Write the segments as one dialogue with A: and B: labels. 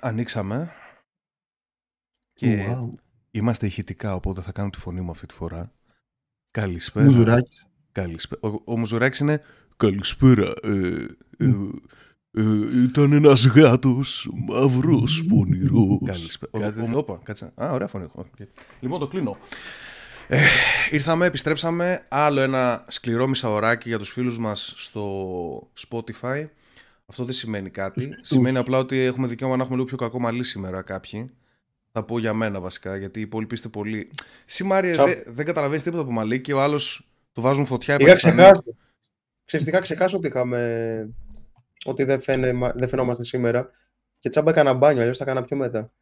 A: ανοίξαμε και
B: Wow.
A: είμαστε ηχητικά, οπότε θα κάνω τη φωνή μου αυτή τη φορά. Καλησπέρα.
B: Μουζουράκης.
A: Καλησπέρα. Ο, ο Μουζουράκης είναι καλησπέρα. Ε, ε, ε, ήταν ένας γάτος μαύρος πονηρός. Καλησπέρα. Ο- Όπα, κάτσε. Α, ωραία φωνή. Οκ. Λοιπόν, το κλείνω. Ε, ήρθαμε, επιστρέψαμε. Άλλο ένα σκληρό μισάωράκι για τους φίλους μας στο Spotify. Αυτό δεν σημαίνει κάτι.
B: Τους-
A: Σημαίνει απλά ότι έχουμε δικαίωμα να έχουμε λίγο πιο κακό μαλλί σήμερα κάποιοι. Θα πω για μένα βασικά, γιατί οι υπόλοιποι είστε πολύ. Εσύ Μάριε,
C: Σα-
A: δεν, δεν καταλαβαίνεις τίποτα από μαλλί και ο άλλος του βάζουν φωτιά. οι
C: Είχα
A: Πακιστανοί.
C: ξεχάσει. Ξέρεις, είχα ξεχάσει ότι είχαμε. ότι δεν, φαίνε, δεν φαινόμαστε σήμερα. Και τσάμπα έκανα μπάνιο, αλλιώς θα έκανα πιο μετά.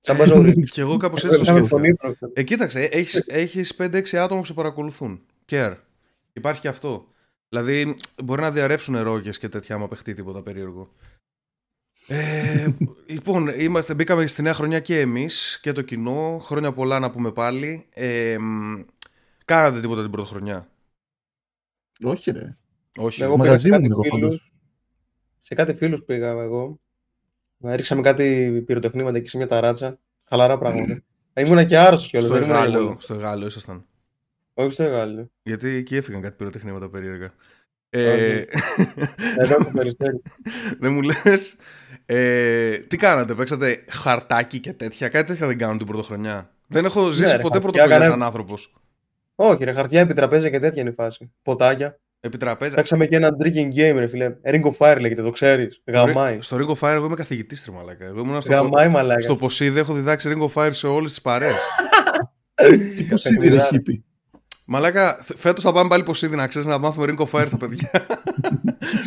C: Τσάμπα ζωή.
A: Και εγώ κάπως έτσι το
C: Είχαμε τον
A: σκέφτηκα.
C: ύπνο.
A: Ε, κοίταξε, έχεις, έχεις 5-6 άτομα που σε παρακολουθούν. Care. Υπάρχει και αυτό. Δηλαδή, μπορεί να διαρρεύσουν ρόγες και τέτοια άμα παιχτεί τίποτα περίεργο. Ε, λοιπόν, είμαστε, μπήκαμε στη νέα χρονιά και εμείς και το κοινό. Χρόνια πολλά να πούμε πάλι. Ε, μ, κάνατε τίποτα την πρώτη χρονιά.
B: Όχι ρε.
A: Όχι.
C: Εγώ πήγα
B: Μαγαζί
C: σε
B: μου
C: κάτι
B: είναι εγώ
C: φίλους.
B: πάντως.
C: Σε κάτι φίλους πήγα εγώ. Ρίξαμε κάτι πυροτεχνήματα εκεί σε μια ταράτσα. Χαλαρά πράγματα. Ε, Ήμουνα και άρρωστος κιόλας.
A: στο
C: δεν ήμουνα
A: Εγάλεο,
C: εγώ.
A: στο Εγάλεο ήσασταν.
C: Όχι στο Εγάλεο.
A: Γιατί εκεί έφυγαν κάτι πυροτεχνήματα περίεργα. Ε,
C: Εδώ στο Περιστέρι.
A: δεν μου λες ε, Τι κάνατε, παίξατε χαρτάκι και τέτοια; Κάτι τέτοια δεν κάνουν την πρωτοχρονιά Δεν έχω ζήσει
C: Ναι, ρε,
A: ποτέ
C: χαρτιά
A: πρωτοχρονιά
C: κανένα-
A: σαν άνθρωπος
C: Όχι, ρε, χαρτιά επί τραπέζια και τέτοια είναι η φάση. Ποτάκια.
A: Επιτραπέζα
C: Παίξαμε και ένα drinking game, ρε φίλε. Ring of Fire λέγεται, το ξέρεις. Γαμάει.
A: Στο Ring of Fire εγώ είμαι καθηγητής τρε μαλάκα Εγώ ήμουν στο,
C: Γαμάει, μαλάκα.
A: στο Ποσίδη έχω διδάξει Ring of Fire σε όλες τις παρέες
B: Τι πως ήδη ρε χίπη.
A: Μαλάκα, θ- φέτος θα πάμε πάλι Ποσίδη να ξέρεις να μάθουμε Ring of Fire στα παιδιά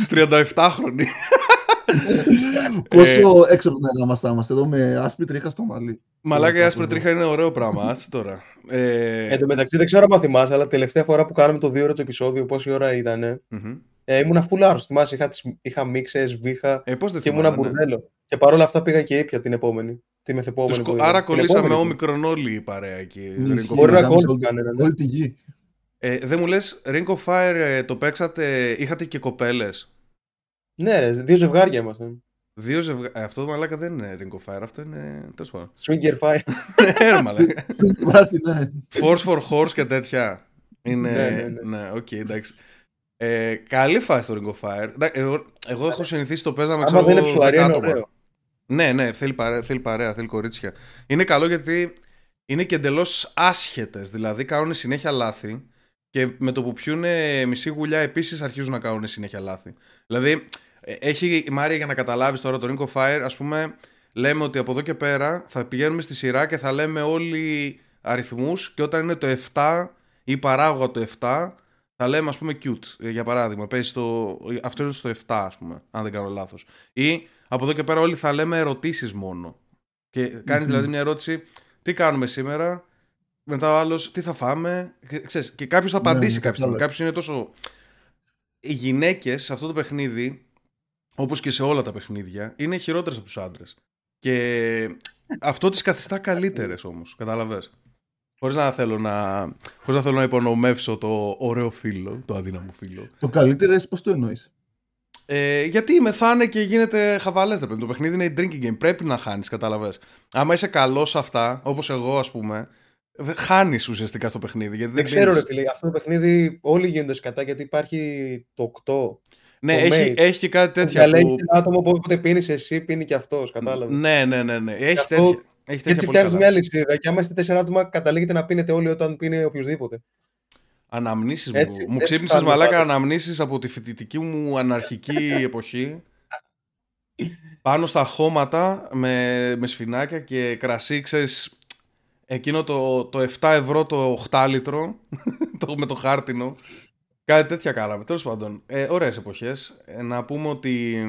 A: 37χρονοι
B: Πόσο έξω από την εργάμαστά είμαστε εδώ με άσπρη τρίχα στο μαλλί.
A: Μαλάκα η
B: θα
A: άσπρη
B: το δω.
A: τρίχα είναι ωραίο πράγμα, άτσε τώρα ε,
C: Εν τω μεταξύ δεν ξέρω αν θυμάσαι, αλλά τελευταία φορά που κάναμε το δύο ώρο το επεισόδιο, πόση ώρα ήταν.
A: μμμ.
C: Ε, ήμουνα full άρρωστος. Θυμάσαι, είχα, τις- είχα μίξες, σβήχα
A: ε, πώς δεν
C: και ήμουνα
A: θυμάμαι, ναι.
C: μπουρδέλο. Και παρόλα αυτά πήγα και ήπια την επόμενη. Τη μεθεπόμενη.
A: Τους
C: που
A: κο-
C: είδα.
A: Άρα
C: Την
A: κολλήσαμε
C: επόμενη.
A: όμικρον όλοι η παρέα εκεί.
B: Ναι,
A: Ring of
B: ισχύει,
C: Μπορεί να
A: Fire.
B: γάμισε
C: κόλλησε
B: όλη-
C: κανένα, ναι.
B: Όλη τη γη.
A: Ε, δεν μου λες, Ring of Fire ε, το παίξατε, είχατε και κοπέλες;
C: Ναι, ρε, δύο ζευγάρια ήμασταν.
A: Δύο ζευγα... ε, αυτό μαλάκα δεν είναι Ring of Fire, αυτό είναι... Τέλος πάντων.
C: Swinger Fire.
A: Ε, ρε, μαλάκα.
B: Βάρτη, ναι.
A: Fours for Whores και τέτοια. Είναι...
C: Ναι, ναι, ναι.
A: ναι, οκ, εντάξει. Ε, καλή φάση το Ring of Fire. Εντάξει, Εγώ, εγώ έχω συνηθίσει το παίζαμε
C: Άμα
A: ξέρω
C: δεν είναι
A: εγώ,
C: ψωλαρία, είναι
A: δέκα άτομα.
C: ωραίο.
A: Ναι, ναι, θέλει παρέα, θέλει παρέα, θέλει κορίτσια. Είναι καλό γιατί είναι και εντελώς άσχετες. Δηλαδή κάνουν συνέχεια λάθη και με το που πιούν μισή γουλιά επίσης αρχίζουν να κάνουν συνέχεια λάθη. Δηλαδή, ε, έχει η Μάρια για να καταλάβεις τώρα το Ring of Fire, ας πούμε, λέμε ότι από εδώ και πέρα θα πηγαίνουμε στη σειρά και θα λέμε όλοι αριθμούς και όταν είναι το 7 ή παράγωγα το 7. Θα λέμε ας πούμε cute, ε, για παράδειγμα, παίζει στο, αυτό είναι στο 7 ας πούμε, αν δεν κάνω λάθος. Ή από εδώ και πέρα όλοι θα λέμε ερωτήσεις μόνο. Και κάνεις
B: Μμμ.
A: δηλαδή μια ερώτηση, τι κάνουμε σήμερα, μετά ο άλλος, τι θα φάμε, και, ξέρεις, και κάποιος θα
B: Ναι,
A: απαντήσει
B: ναι,
A: κάποια στιγμή.
B: κατάλαβα.
A: Κάποιος είναι τόσο... Οι γυναίκες σε αυτό το παιχνίδι, όπως και σε όλα τα παιχνίδια, είναι χειρότερες από τους άντρες. Και αυτό τις καθιστά καλύτερες όμως, καταλαβες; Χωρίς να θέλω να, χωρίς να θέλω να υπονομεύσω το ωραίο φίλο, το αδύναμο φίλο.
B: Το καλύτερο είναι πώς το εννοείς;
A: Ε, γιατί μεθάνε και γίνεται χαβαλές. Το παιχνίδι είναι drinking game. Πρέπει να χάνεις, κατάλαβε. Άμα είσαι καλός σε αυτά, όπως εγώ ας πούμε, χάνεις ουσιαστικά στο παιχνίδι. Γιατί
C: Δεν
A: δεν
C: ξέρω,
A: πίνεις.
C: ρε φίλε. Αυτό το παιχνίδι όλοι γίνονται σκατά γιατί υπάρχει το 8.
A: Ναι,
C: το
A: έχει,
C: mate.
A: έχει και κάτι τέτοια.
C: Διαλέγει
A: Που...
C: ένα άτομο που όποτε πίνεις εσύ, πίνει και αυτός. Κατάλαβες.
A: Ναι, ναι, ναι, ναι. Έχει
C: αυτό-
A: τέτοια. Έχει
C: Και
A: τέτοια
C: έτσι
A: πολύ
C: φτιάχνεις
A: καλά.
C: μια λυσίδα. Και άμα είστε τέσσερα άτομα, καταλήγετε να πίνετε όλοι όταν πίνει οποιοδήποτε.
A: Αναμνήσεις μου.
C: Έτσι-
A: μου
C: έτσι
A: ξύπνησες
C: φτάνουμε
A: μαλάκα
C: πάντα.
A: αναμνήσεις από τη φοιτητική μου αναρχική εποχή. Πάνω στα χώματα με, με σφινάκια και κρασί, ξέρεις, εκείνο το, το 7 ευρώ το 8 λίτρο, το, με το χάρτινο. Κάτι τέτοια κάναμε. Τέλος πάντων, ε, ωραίες εποχές. Ε, να πούμε ότι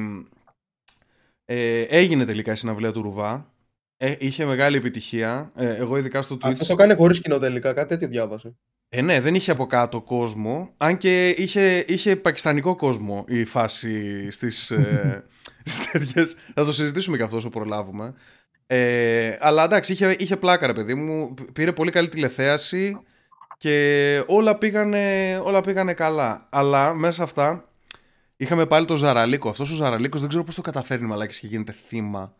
A: ε, έγινε τελικά η συναυλία του Ρουβά. Ε, είχε μεγάλη επιτυχία. Ε, εγώ ειδικά στο Twitch.
C: Αυτό το κάνει χωρίς κοινό τελικά. Κάτι τέτοιο διάβασε.
A: Ε, ναι, δεν είχε από κάτω κόσμο, αν και είχε, είχε πακιστανικό κόσμο η φάση στις, ε, στις τέτοιες. Θα το συζητήσουμε και αυτό όσο προλάβουμε. Ε, αλλά εντάξει, είχε, είχε πλάκα ρε παιδί μου, πήρε πολύ καλή τηλεθέαση και όλα πήγανε, όλα πήγανε καλά. Αλλά μέσα σε αυτά είχαμε πάλι τον Ζαραλίκο. Αυτός ο Ζαραλίκος δεν ξέρω πώς το καταφέρνει μαλάκες και γίνεται θύμα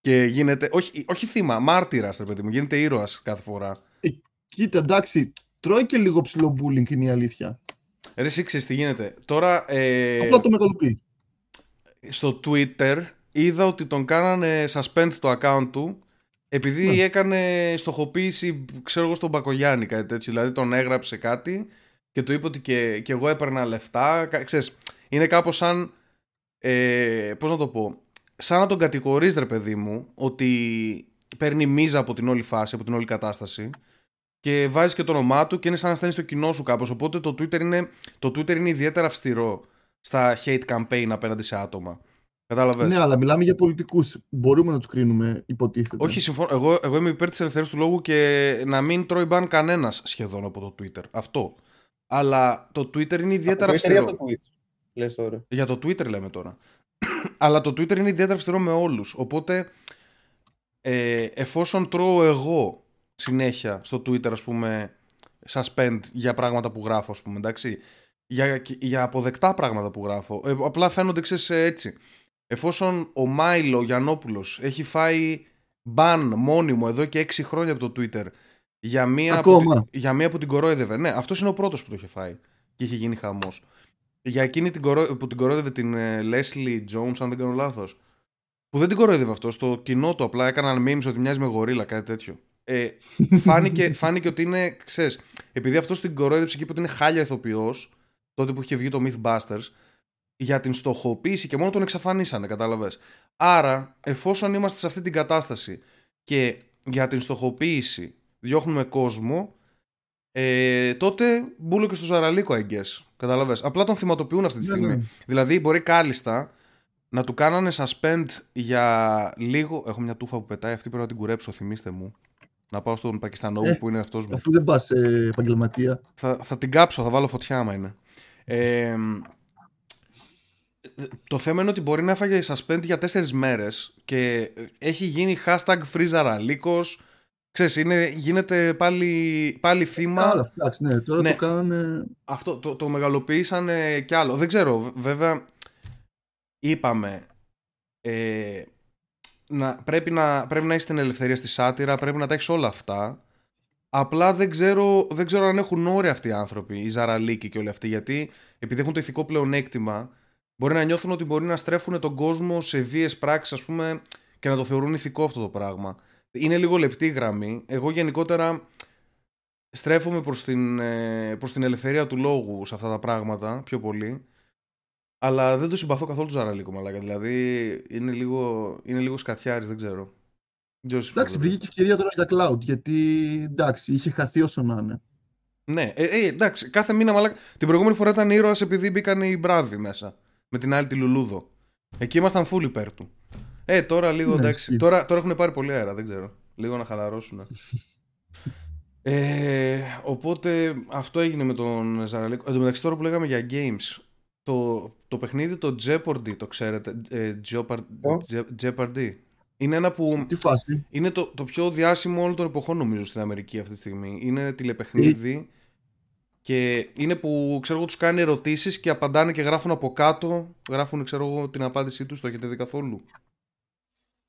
A: Και γίνεται, όχι, όχι θύμα, μάρτυρας, ρε παιδί μου, γίνεται ήρωας κάθε φορά.
B: Κοίτα, εντάξει, τρώει και λίγο ψηλό bullying είναι η αλήθεια.
A: Ρε εσύ ξέρεις τι γίνεται. Τώρα ε,
B: Απλά το μεγαλοποιεί.
A: στο Twitter είδα ότι τον κάνανε suspend το account του επειδή
B: Ναι.
A: έκανε στοχοποίηση, ξέρω εγώ, στον Μπακογιάννη κάτι τέτοιο. Δηλαδή τον έγραψε κάτι και του είπε ότι και, και εγώ έπαιρνα λεφτά. Κα- Ξέρεις, είναι κάπως σαν, ε, πώς να το πω, σαν να τον κατηγορείς ρε παιδί μου ότι παίρνει μίζα από την όλη φάση, από την όλη κατάσταση και βάζει και το όνομά του και είναι σαν να στέλνεις το κοινό σου κάπως. Οπότε το Twitter είναι, το Twitter είναι ιδιαίτερα αυστηρό στα hate campaign απέναντι σε άτομα. Κατάλαβες.
B: Ναι, αλλά μιλάμε για πολιτικούς. Μπορούμε να τους κρίνουμε, υποτίθεται.
A: Όχι, συμφωνώ. Εγώ, εγώ είμαι υπέρ της ελευθερίας του λόγου και να μην τρώει μπαν κανένας σχεδόν από το Twitter. Αυτό. Αλλά το Twitter είναι ιδιαίτερα
C: Από το Twitter ή
A: αυστηρό.
C: από το Twitch. Λες τώρα.
A: Για το Twitter λέμε τώρα. Αλλά το Twitter είναι ιδιαίτερα αυστηρό με όλους. Οπότε, ε, εφόσον τρώω εγώ συνέχεια στο Twitter, ας πούμε, suspend για πράγματα που γράφω, ας πούμε, εντάξει. Για, για αποδεκτά πράγματα που γράφω. Ε, απλά φαίνονται, ξέρεις, ε, έτσι. Εφόσον ο Μάιλο Γιαννόπουλος έχει φάει ban μόνιμο εδώ και 6 χρόνια από το Twitter για μία, που,
B: Ακόμα.
A: την- για μία που την κορόιδευε. Ναι, αυτός είναι ο πρώτος που το είχε φάει και είχε γίνει χαμός. Για εκείνη την κορο... που την κορόιδευε την ε, Leslie Jones, αν δεν κάνω λάθος. Που δεν την κορόιδευε αυτός, στο κοινό του απλά έκαναν memes ότι μοιάζει με γορίλα, κάτι τέτοιο. Ε, φάνηκε, φάνηκε ότι είναι, ξέρεις, επειδή αυτός την κορόιδεψε και είπε ότι είναι χάλια ηθοποιός, τότε που είχε βγει το Mythbusters, για την στοχοποίηση και μόνο τον εξαφανίσανε, κατάλαβες. Άρα, εφόσον είμαστε σε αυτή την κατάσταση και για την στοχοποίηση διώχνουμε κόσμο, ε, τότε μπούλο και στο Ζαραλίκο, I guess. Καταλαβες. Απλά τον θυματοποιούν αυτή τη
B: Ναι,
A: στιγμή.
B: ναι.
A: Δηλαδή, μπορεί κάλλιστα να του κάνανε suspend για λίγο. Έχω μια τούφα που πετάει, αυτή πρέπει να την κουρέψω, θυμίστε μου. Να πάω στον Πακιστανό
B: Ε,
A: που είναι αυτός μου.
B: Αφού δεν πας ε, επαγγελματία.
A: Θα, θα την κάψω, θα βάλω φωτιά άμα είναι. Ε, το θέμα είναι ότι μπορεί να έφαγε suspend για τέσσερις μέρες και έχει γίνει hashtag freezeralίκος. Ξέρεις, είναι, γίνεται πάλι, πάλι θύμα.
B: Άλλα, εντάξει, ναι, τώρα
A: Ναι.
B: το κάνανε.
A: Αυτό το, το μεγαλοποίησαν ε, κι άλλο. Δεν ξέρω, β- βέβαια είπαμε ε, να, πρέπει, να, πρέπει να έχεις την ελευθερία στη σάτυρα, πρέπει να τα έχεις όλα αυτά. Απλά δεν ξέρω, δεν ξέρω αν έχουν όρια αυτοί οι άνθρωποι, οι Ζαραλίκοι και όλοι αυτοί, γιατί επειδή έχουν το ηθικό πλεονέκτημα, μπορεί να νιώθουν ότι μπορεί να στρέφουν τον κόσμο σε βίες πράξεις, ας πούμε, και να το θεωρούν ηθικό αυτό το πράγμα. Είναι λίγο λεπτή η γραμμή. Εγώ γενικότερα στρέφομαι προς την, ε, προς την ελευθερία του λόγου σε αυτά τα πράγματα πιο πολύ. Αλλά δεν το συμπαθώ καθόλου του Ζαραλίκο μαλάκα. Δηλαδή είναι λίγο, είναι λίγο σκατιάρης, δεν ξέρω. Δεν ξέρω εσύ πώς
B: Εντάξει,
A: το
B: βρήκε και ευκαιρία τώρα για cloud. Γιατί εντάξει, είχε χαθεί όσο να είναι.
A: Ναι, ε, ε, εντάξει, κάθε μήνα μαλάκα. Την προηγούμενη φορά ήταν ήρωας επειδή μπήκαν οι μπράβοι μέσα. Με την άλλη τη Λουλούδο. Εκεί ήμασταν full υπέρ του. Ε, τώρα λίγο
B: Ναι,
A: εντάξει.
B: ισχύει.
A: Τώρα, τώρα έχουν πάρει πολύ αέρα, δεν ξέρω. Λίγο να χαλαρώσουν. ε, οπότε αυτό έγινε με τον Ζαραλίκο. Εν τω μεταξύ τώρα που λέγαμε για games, το, το παιχνίδι το Jeopardy, το ξέρετε. Ε, Jeopard-
C: Ποιο;
A: Je- Jeopardy. Είναι ένα που
B: Τι φάση.
A: είναι το, το πιο διάσημο όλων των εποχών νομίζω στην Αμερική αυτή τη στιγμή. Είναι τηλεπαιχνίδι και είναι που ξέρω εγώ τους κάνει ερωτήσεις και απαντάνε και γράφουν από κάτω, γράφουν ξέρω εγώ την απάντησή τους, το έχετε δει καθόλου;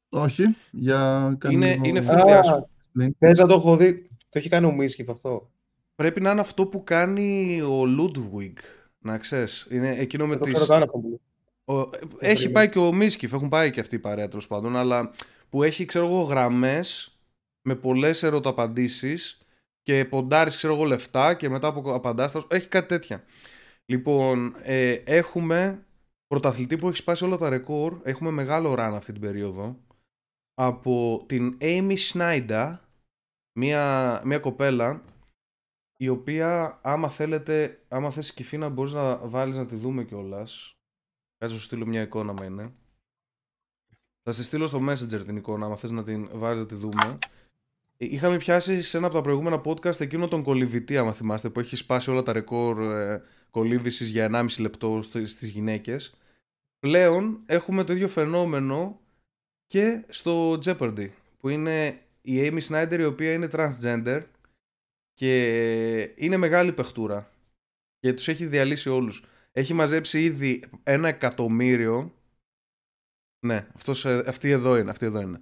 B: Όχι. Για κάνει
A: Είναι-
B: λίγο-
A: είναι
B: Α,
A: full διάσημο.
C: Πες να το έχω δει. Το έχει κάνει ο Μίσκιφ αυτό.
A: Πρέπει να είναι αυτό που κάνει ο Ludwig, να ξέρεις. Είναι εκείνο με
C: Δεν το
A: τις...
C: ξέρω καν αυτό που
A: Ο- έχει πάει και ο Μίσκιφ, έχουν πάει και αυτοί οι παρέα τέλος πάντων, αλλά που έχει ξέρω εγώ γραμμές με πολλές ερωταπαντήσεις και ποντάρεις ξέρω εγώ λεφτά και μετά από απαντάς, τέλος- έχει κάτι τέτοια. Λοιπόν, ε, έχουμε πρωταθλητή που έχει σπάσει όλα τα ρεκόρ, έχουμε μεγάλο ραν αυτή την περίοδο, από την Amy Schneider, μια, μια κοπέλα, η οποία άμα θέλετε, άμα θες Κυφίνα μπορείς να βάλεις να τη δούμε κιόλας. Κάτσε να σου στείλω μια εικόνα μα είναι. Θα σε στείλω στο Messenger την εικόνα, άμα θες να την βάλεις να τη δούμε. Ε, Είχαμε πιάσει σε ένα από τα προηγούμενα podcast εκείνο τον κολυβητή, άμα θυμάστε, που έχει σπάσει όλα τα ρεκόρ ε, κολύμβησης για 1,5 λεπτό στο- στις γυναίκες. Πλέον έχουμε το ίδιο φαινόμενο και στο Jeopardy, που είναι η Amy Snyder η οποία είναι transgender και είναι μεγάλη παιχτούρα και τους έχει διαλύσει όλους. Έχει μαζέψει ήδη ένα εκατομμύριο. Ναι, αυτός, ε, αυτή εδώ είναι. Αυτή εδώ είναι.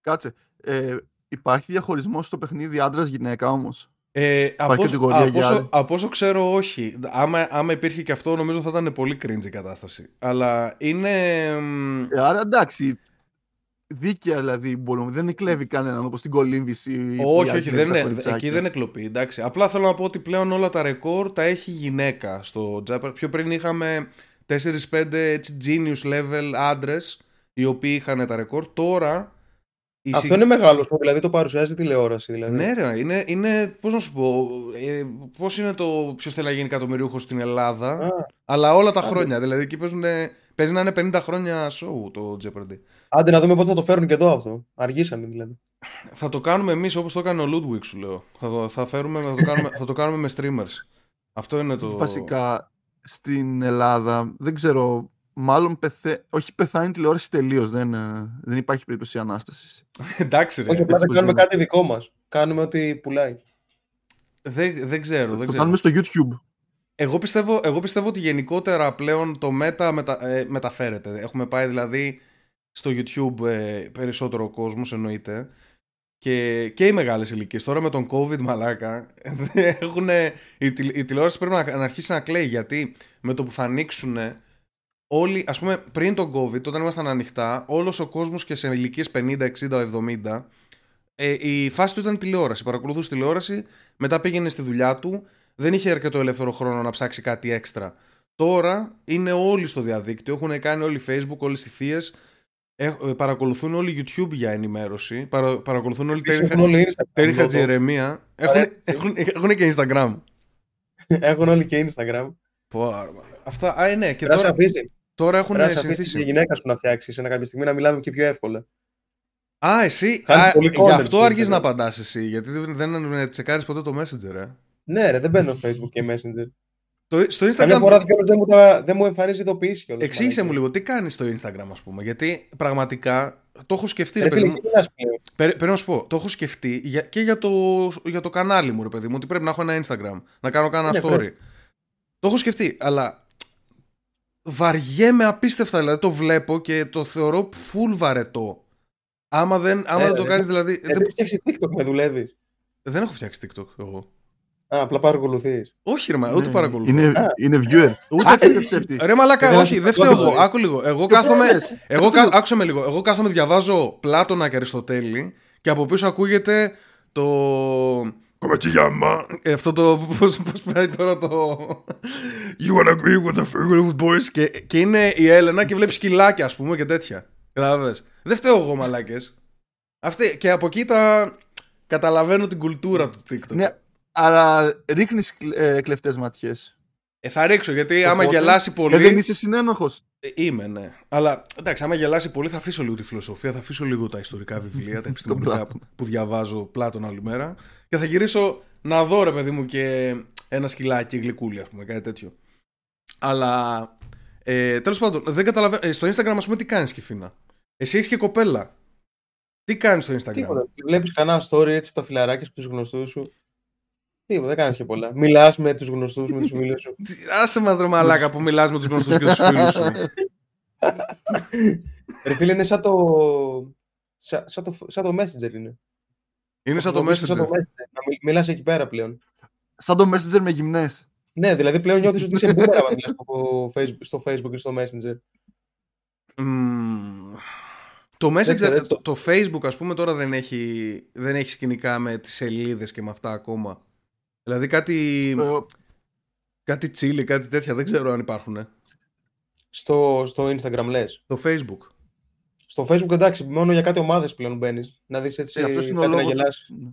B: Κάτσε. Ε, υπάρχει διαχωρισμός στο παιχνίδι άντρα-γυναίκα όμως;
A: Ε, από, όσο-
B: κατηγορία
A: από,
B: για
A: όσο,
B: άλλη.
A: από όσο ξέρω, όχι. Άμα, άμα υπήρχε και αυτό, νομίζω θα ήταν πολύ cringe η κατάσταση. Αλλά είναι. μ,
B: Ε, άρα εντάξει. Δίκαια δηλαδή μπορούμε. Δεν εκλέβει κανέναν όπως την κολύμβηση. που
A: όχι,
B: η
A: όχι,
B: άλλη
A: δεν
B: τα
A: είναι,
B: κοριτσάκια.
A: εκεί δεν είναι κλοπή. Εντάξει. Απλά θέλω να πω ότι πλέον όλα τα ρεκόρ τα έχει γυναίκα στο Τζάπερ. Πιο πριν είχαμε 4-5 έτσι genius level άντρες οι οποίοι είχαν τα ρεκόρ. Τώρα. Η
C: Αυτό
A: συ-
C: είναι μεγάλο σπορ, δηλαδή το παρουσιάζει τηλεόραση. Δηλαδή.
A: Ναι, ρε, είναι, είναι πώς να σου πω, ε, πώς είναι το ποιος θέλει να γίνει εκατομμυρίουχος στην Ελλάδα,
C: Α,
A: αλλά όλα τα
C: άντε.
A: χρόνια, δηλαδή εκεί παίζουν, παίζει να είναι 50 χρόνια show το Jeopardy.
C: άντε να δούμε πότε θα το φέρουν και εδώ αυτό. Αργήσανε δηλαδή.
A: Θα το κάνουμε εμείς όπως το έκανε ο Ludwig σου λέω, θα το, θα φέρουμε, θα το, κάνουμε, θα το κάνουμε με streamers. Αυτό είναι το...
B: Βασικά στην Ελλάδα δεν ξέρω. Μάλλον πεθα... όχι πεθάνει η τηλεόραση τελείως. Δεν, ε, δεν υπάρχει περίπτωση ανάστασης.
A: Εντάξει ρε,
C: Όχι, απλά
B: έτσι
C: δεν
B: πως
C: κάνουμε
B: είναι.
C: κάτι δικό μας. Κάνουμε ό,τι πουλάει.
A: δεν, δεν ξέρω, δεν
B: Το
A: ξέρω.
B: κάνουμε στο YouTube.
A: Εγώ πιστεύω, εγώ πιστεύω ότι γενικότερα πλέον το Meta μετα, ε, μεταφέρεται. Έχουμε πάει δηλαδή στο YouTube ε, περισσότερο κόσμος εννοείται και, και οι μεγάλες ηλικίες. Τώρα με τον COVID μαλάκα έχουν, η, τηλε- η τηλεόραση πρέπει να, να αρχίσει να κλαίει γιατί με το που θα ανοίξουν όλοι, ας πούμε πριν τον COVID όταν ήμασταν ανοιχτά όλος ο κόσμος και σε ηλικίες 50, 60, 70 ε, η φάση του ήταν τηλεόραση. Παρακολουθούσε τηλεόραση, μετά πήγαινε στη δουλειά του, δεν είχε αρκετό ελεύθερο χρόνο να ψάξει κάτι έξτρα. Τώρα είναι όλοι στο διαδίκτυο, έχουν κάνει όλοι Facebook, όλες οι θείες, ε, παρακολουθούν όλοι YouTube για ενημέρωση, παρα, παρακολουθούν όλοι
C: Επίσης,
A: Τέρι
C: Έχουν όλοι Instagram.
A: Τέρι
C: λόγω.
A: Χατζιερεμία, έχουν,
C: Ωραία.
A: έχουν, έχουν και Instagram.
C: Έχουν όλοι και Instagram.
A: Πω, άρα, μαλάκα. Αυτά, α, ε, ναι, και
C: Πρέπει να σε
A: τώρα,
C: αφήσει.
A: Τώρα έχουν
C: Πρέπει να σε αφήσει
A: συνηθίσει.
C: τη γυναίκα σου να φτιάξεις ένα κάποια στιγμή να μιλάμε και πιο εύκολα.
A: Α, εσύ,
C: Κάνει
A: α,
C: πολύ
A: γι'
C: content
A: αυτό
C: στο
A: αργείς
C: Instagram.
A: να απαντάς εσύ, γιατί δεν, δεν τσεκάρεις ποτέ το Messenger, ε.
C: Ναι, ρε, δεν μπαίνω στο Facebook και Messenger.
A: Το, στο
C: Καμιά
A: Instagram
C: φορά κιόλας δεν μου, τα, δεν μου εμφανίζει ειδοποιήσεις κιόλας.
A: Εξήγησε μου
C: μαλάκα.
A: λίγο, τι κάνεις στο Instagram, ας πούμε. Γιατί πραγματικά το έχω σκεφτεί, ρε
C: Ρε
A: παιδί
C: φίλε,
A: μου.
C: τι μιλάς πλέον.
A: Περί- Πρέπει να σου πω, το έχω σκεφτεί για, και για το, για το κανάλι μου, ρε παιδί μου, ότι πρέπει να έχω ένα Instagram, να κάνω κάνα
C: Ναι,
A: story.
C: πρέπει.
A: Το έχω σκεφτεί, αλλά βαριέμαι απίστευτα, δηλαδή το βλέπω και το θεωρώ full βαρετό. Άμα δεν, άμα
C: Ε,
A: δεν το
C: ρε,
A: κάνεις,
C: δεν-
A: δηλαδή.
C: Ε,
A: δεν,
C: δεν φτιάξεις TikTok με δουλεύεις.
A: δεν έχω φτιάξει TikTok εγώ.
C: Α, απλά παρακολουθείς.
A: Όχι, ρε, μα, ούτε
B: Ναι,
A: παρακολουθώ.
B: Είναι,
C: Α.
B: είναι viewer.
A: Ούτε
B: Κάτσε ρε ψεύτη.
A: Ρε μαλάκα,
C: Δεν
A: όχι,
C: έχω
A: δεν φταίω
C: καθόλου,
A: εγώ.
C: ρε.
A: Άκου λίγο. Εγώ κάθομαι.
B: πες.
A: Εγώ
B: Κάτσε
A: κα...
B: λίγο.
A: άκουσα με λίγο. Εγώ κάθομαι, διαβάζω Πλάτωνα και Αριστοτέλη και από πίσω ακούγεται το. Κομματζιάμα. Ε, αυτό το. Πώς πάει τώρα το. You wanna agree with the Figure Boys; Και, και είναι η Έλενα και βλέπεις σκυλάκια, ας πούμε, και τέτοια. Κατάλαβε. Δεν φταίω εγώ, μαλάκες. Αυτή, και από εκεί τα. Καταλαβαίνω την κουλτούρα του TikTok.
B: Ναι, αλλά ρίχνεις ε, κλεφτές ματιές.
A: Ε, θα ρίξω γιατί άμα
B: Οπότε,
A: γελάσει πολύ.
B: Ε, δεν είσαι συνένοχος.
A: Ε, Είμαι, ναι. Αλλά εντάξει, άμα γελάσει πολύ, θα αφήσω λίγο τη φιλοσοφία, θα αφήσω λίγο τα ιστορικά βιβλία, τα επιστημονικά
B: Πλάτωνα.
A: που, που διαβάζω πλάτων όλη μέρα και θα γυρίσω να δω, ρε παιδί μου, και ένα σκυλάκι γλυκούλι, ας πούμε, κάτι τέτοιο. Αλλά ε, τέλος πάντων, δεν καταλαβαίνω. ε, στο Instagram, ας πούμε, τι κάνεις, Κιφίνα; Εσύ έχεις και κοπέλα. Τι κάνεις στο Instagram;
C: Τίποτα. Βλέπεις κανένα story έτσι από τα φιλαράκια από τους γνωστούς σου. Τίποτα, δεν κάνεις και πολλά. Μιλάς με τους γνωστούς, με τους φίλους σου.
A: Τι- Άσε μας ρε μαλάκα που μιλάς με τους γνωστούς και τους φίλους σου.
C: Ρε φίλε, είναι σαν το. Σαν, σαν το, σαν το Messenger είναι.
A: Είναι σαν το
C: Χρησιμοποιείς
A: Messenger.
C: Σαν το Messenger. Να μιλ, μιλάς εκεί πέρα πλέον.
B: Σαν το Messenger με γυμνές.
C: Ναι, δηλαδή πλέον νιώθεις ότι είσαι boomer άμα μιλάς από Facebook, στο Facebook ή στο Messenger.
A: Μμμ. Το
C: ξέρω,
A: Messenger,
C: έτσι
A: το, το Facebook ας πούμε τώρα δεν έχει, δεν έχει σκηνικά με τις σελίδες και με αυτά ακόμα. Δηλαδή κάτι,
B: Ε,
A: κάτι τσίλι, κάτι τέτοια, δεν ξέρω αν υπάρχουν. ε.
C: Στο, στο Instagram λες.
A: Το Facebook.
C: Στο Facebook εντάξει, μόνο για κάτι ομάδες πλέον μπαίνεις. Να δεις έτσι
B: ε, αυτός είναι ο
C: κάτι να
B: λόγος.
C: γελάσεις.
B: Ναι,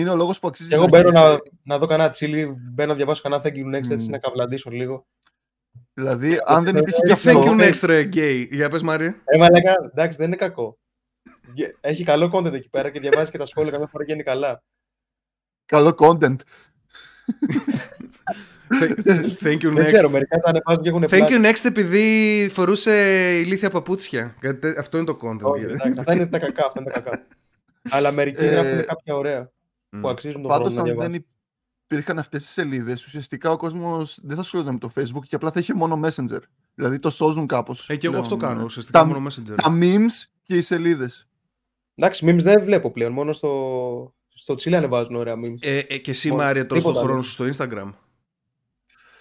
B: είναι ο λόγος που αξίζει.
C: Και εγώ
B: να
C: μπαίνω
B: έχεις-
C: να, να δω κανένα τσίλι, μπαίνω να διαβάσω κανένα thank you next, έτσι
B: Μμμ.
C: να καβλαντήσω λίγο.
B: Δηλαδή, αν δεν υπήρχε
C: Ε,
B: και
A: Και thank
B: αυτό.
A: you extra gay. Για πες Μάρια.
C: Ε, μαλάκα, εντάξει, δεν είναι κακό. Γε- Έχει καλό content εκεί πέρα και διαβάζει και τα σχόλια καμιά φορά γίνει καλά.
B: Καλό content.
A: Thank you
C: Δεν ξέρω,
A: next.
C: μερικά τα ανεβάζουν και έχουν
A: Thank you next επειδή φορούσε ηλίθια παπούτσια. Κάτι τέ- Αυτό είναι το content.
C: Όχι, εντάξει, αυτά είναι τα κακά, αυτά είναι τα κακά. Αλλά μερικοί
B: Ε,
C: γράφουν κάποια ωραία
A: Μμ.
C: Που αξίζουν τον
B: Πάντως,
C: χρόνο να
B: αν
C: διαβάσει.
B: δεν υπήρχαν αυτές τις σελίδες, ουσιαστικά ο κόσμος δεν θα ασχολούνται με το Facebook και απλά θα είχε μόνο Messenger. Δηλαδή το σώζουν κάπως.
A: Ε, και εγώ αυτό κάνω. Ουσιαστικά
B: Τα-
A: μόνο Messenger.
B: Τα memes και οι σελίδες.
C: Εντάξει, memes δεν βλέπω πλέον. Μόνο στο, στο Chile ανεβάζουν ωραία memes.
A: Ε, ε, και εσύ,
C: Μόνο-
A: Μάρια, τώρα στον
C: τίποτα
A: χρόνο
C: άλλο.
A: σου στο Instagram.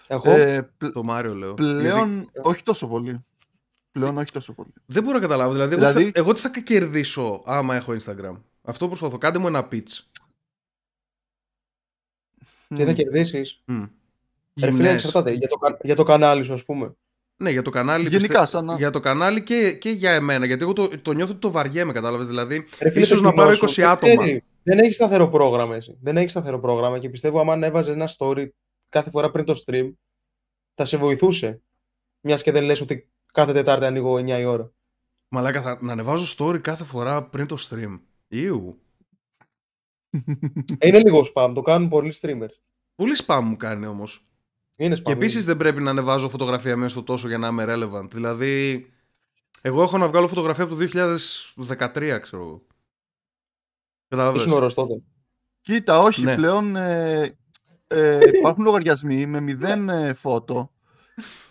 C: Εγώ.
B: Ε, πλ-
A: Το Μάριο λέω.
B: πλέον
A: Δηλαδή,
B: όχι τόσο πολύ. Πλέον όχι τόσο πολύ.
A: δεν μπορώ να καταλάβω. Δηλαδή, εγώ,
B: Δηλαδή-
A: θα, εγώ τι θα κερδίσω άμα έχω Instagram. Αυτό προσπαθώ. Κάντε μου ένα pitch.
C: Τι θα
B: Μμ.
C: κερδίσεις.
A: Μμ.
C: Ρε φίλε,
A: Γυμνές.
C: εξαρτάται. Για το, κα- για το κανάλι σου, ας πούμε.
A: Ναι, για το κανάλι.
B: Γενικά,
A: πιστε-
B: σαν να-
A: Για το κανάλι και, και για εμένα. Γιατί εγώ το, το νιώθω ότι το βαριέμαι, κατάλαβες. Δηλαδή,
C: Ρε φίλε,
A: ίσως
C: το
A: να
C: κοινό
A: πάρω
C: σου
A: 20
C: δεν
A: άτομα.
C: ξέρεις. Δεν έχει σταθερό πρόγραμμα εσύ. Δεν έχει σταθερό πρόγραμμα και πιστεύω άμα ανέβαζε ένα story κάθε φορά πριν το stream θα σε βοηθούσε. Μιας και δεν λες ότι κάθε Τετάρτη ανοίγω 9 η ώρα.
A: Μαλάκα, θα, να ανεβάζω story κάθε φορά πριν το stream. Ιου.
C: Ε, είναι λίγο spam, το κάνουν πολλοί streamers.
A: Πολύ spam μου κάνει όμως.
C: Είναι spam.
A: Και επίση δεν πρέπει να ανεβάζω φωτογραφία μέσα στο τόσο για να είμαι relevant. Δηλαδή, εγώ έχω να βγάλω φωτογραφία από το 2013, ξέρω εγώ. Καταλαβες.
C: Ήσουν ωραίος τότε.
B: Κοίτα, όχι,
A: Ναι.
B: πλέον ε, ε, υπάρχουν λογαριασμοί με μηδέν ε, φώτο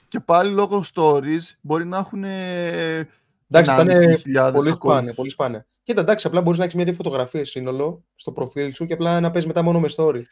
B: και πάλι λόγω stories μπορεί να έχουν ε,
C: Εντάξει, θα είναι
B: 1.500
C: πολύ
B: ακόλουθους.
C: σπάνια, πολύ σπάνια. Κοίτα, εντάξει, απλά μπορείς να έχεις μια-δύο φωτογραφίες σύνολο στο προφίλ σου και απλά να παίζει μετά μόνο με story.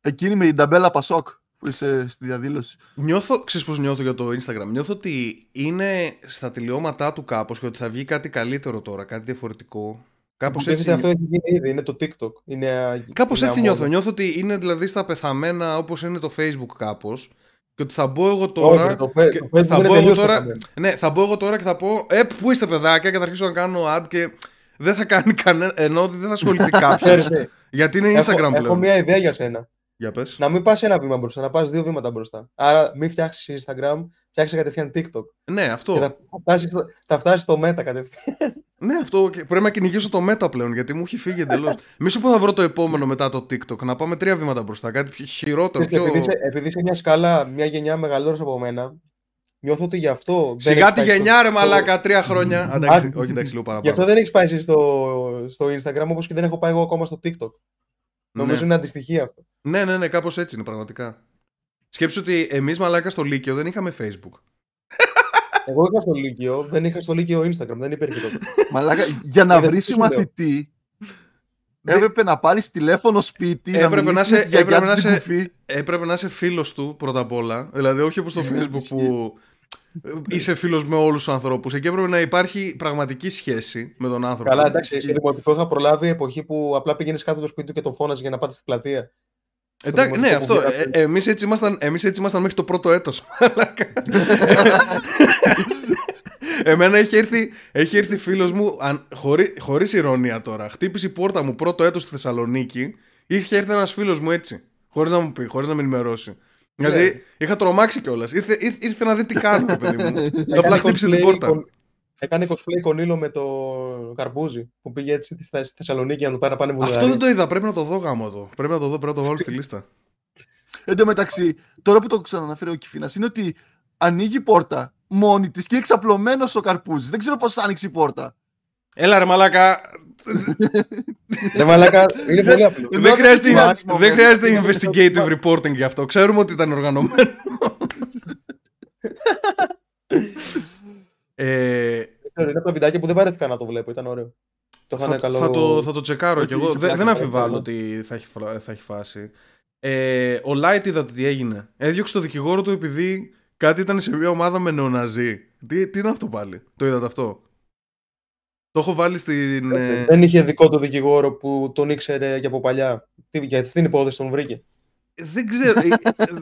B: Εκείνη με την ταμπέλα Πασόκ που είσαι στη διαδήλωση.
A: Νιώθω, ξέρεις πώς νιώθω για το Instagram. Νιώθω ότι είναι στα τελειώματά του κάπως και ότι θα βγει κάτι καλύτερο τώρα, κάτι διαφορετικό. Κάπως
C: Υποτίθεται
A: έτσι,
C: αυτό έχει γίνει ήδη, είναι το TikTok. Είναι,
A: κάπως
C: είναι
A: έτσι
C: αμόντο.
A: νιώθω. Νιώθω ότι είναι δηλαδή στα πεθαμένα όπως είναι το Facebook κάπως και ότι θα μπω εγώ
C: Όχι,
A: τώρα...
C: το, Fe-
A: και
C: το Facebook
A: θα
C: είναι
A: μπω εγώ
C: τελείως
A: τώρα,
C: πεθαμένο.
A: ναι, θα μπω εγώ τώρα και θα πω «Ε, πού είστε παιδάκια» και θα αρχίσω να κάνω ad και δεν θα κάνει κανένα, ενώ ότι δεν θα ασχοληθεί κάποιος.
C: Ξέρεις, ναι.
A: γιατί είναι Instagram
C: έχω,
A: πλέον.
C: έχω μια ιδέα για σένα.
A: Για πες.
C: Να μην πας ένα βήμα μπροστά, να πας δύο βήματα μπροστά. Άρα μην φτιάξεις Instagram, φτιάξει κατευθείαν TikTok.
A: Ναι, αυτό.
C: Και θα φτάσεις στο, θα φτάσεις στο Meta κατευθείαν.
A: Ναι, αυτό και πρέπει να κυνηγήσω το Meta πλέον γιατί μου έχει φύγει εντελώς. Μη σου πω θα βρω το επόμενο μετά το TikTok. Να πάμε τρία βήματα μπροστά. Κάτι πιο χειρότερο.
C: Ξέρεις,
A: Πιο...
C: επειδή, είσαι, επειδή είσαι μια σκάλα, μια γενιά μεγαλύτερος από μένα, νιώθω ότι γι' αυτό. δεν
A: Σιγά
C: έχεις
A: τη
C: πάει στο-
A: γενιά, ρε
C: στο-
A: μαλάκα, τρία χρόνια. Εντάξει,
C: Α,
A: όχι, εντάξει, λίγο
C: Γι' αυτό
A: παραπάνω.
C: δεν έχεις πάει εσύ στο, στο Instagram όπως και δεν έχω πάει εγώ ακόμα στο TikTok. Νομίζω
A: Ναι.
C: είναι αντιστοιχεία αυτό.
A: ναι, ναι, ναι, κάπως έτσι είναι πραγματικά. Σκέψου ότι εμείς μαλάκα στο Λύκειο δεν είχαμε Facebook.
C: Εγώ είχα στο Λύκειο, δεν είχα στο Λύκειο Instagram, δεν υπήρχε τότε.
B: Μαλάκα, για να
C: Είδες
B: βρεις
C: τι σου λέω.
B: μαθητή έπρεπε να πάρεις τηλέφωνο σπίτι, να
A: Έπρεπε να
B: μιλήσεις
A: σε-
B: με τη γιαγιά
A: έπρεπε να
B: του την
A: σε-
B: κουφή.
A: Έπρεπε να είσαι φίλος του πρώτα απ' όλα. Δηλαδή, όχι όπως στο
B: Ναι,
A: Facebook
B: ισχύει.
A: που είσαι φίλος με όλους τους ανθρώπους. Εκεί έπρεπε να υπάρχει πραγματική σχέση με τον άνθρωπο.
C: Καλά, εντάξει, στο δημοτικός είχα προλάβει εποχή που απλά πήγαινε κάτω από το σπίτι του και τον φώναζε για να πάτε στην πλατεία. Στο
A: Εντάξει, ναι,
C: δημοτικό
A: αυτό.
C: που βγήκα-
A: Ε, εμείς, έτσι ήμασταν, εμείς έτσι ήμασταν μέχρι το πρώτο έτος. Εμένα έχει έρθει, έχει έρθει φίλος μου, αν, χωρί, χωρίς ηρωνία τώρα, χτύπησε η πόρτα μου πρώτο έτος στη Θεσσαλονίκη, είχε έρθει ένας φίλος μου έτσι, χωρίς να μου πει, χωρίς να με ενημερώσει.
C: Ναι.
A: Δηλαδή είχα τρομάξει κιόλας. Ήρθε, ήρθε, ήρθε να δει τι κάνω, ρε παιδί μου.
C: Έκανε
A: Απλά χτύπησε την
C: cosplay
A: πόρτα.
C: κον- Έκανε cosplay κονίλο με το καρπούζι που πήγε έτσι στη Θεσ- στη Θεσσαλονίκη για να το πάει να πάνε
A: Αυτό
C: Βουλγαρία.
A: δεν το είδα, πρέπει να το δω γάμο εδώ. Πρέπει να το δω, πρέπει να το βάλω στη λίστα.
B: Εν τω μεταξύ, τώρα που το ξαναναφέρει ο Κυφίνα, είναι ότι ανοίγει η πόρτα μόνη της και είναι εξαπλωμένος ο καρπούζι. Δεν ξέρω πώς άνοιξε η πόρτα.
A: Έλα ρε μαλάκα,
C: Ρε μαλάκα, είναι πολύ απλό.
B: Εδώ
A: δεν χρειάζεται,
B: δεν θυμάσαι,
A: δεν
B: όμως.
A: χρειάζεται investigative reporting γι' αυτό. Ξέρουμε ότι ήταν οργανωμένο. ε,
C: Είναι από τα βιντεάκια που δεν βαρέθηκα να το βλέπω, ήταν ωραίο. Το είχαν
A: θα,
C: καλό...
A: θα, το, θα το τσεκάρω
B: Όχι,
A: κι εγώ.
B: είχε
A: Δεν,
B: πλάκα,
A: δεν
C: είχε
A: αμφιβάλλω
C: πλάκα.
A: ότι θα έχει, φρα- θα έχει φάση. Ε, ο Light είδατε τι έγινε. Έδιωξε το δικηγόρο του επειδή κάτι ήταν σε μια ομάδα με νεοναζί. Τι, τι είναι αυτό πάλι; Το είδατε αυτό; Το έχω βάλει στην. ε,
C: Δεν είχε δικό του δικηγόρο που τον ήξερε και από παλιά. Τι, για την υπόθεση τον βρήκε.
A: Δεν ξέρω, ε,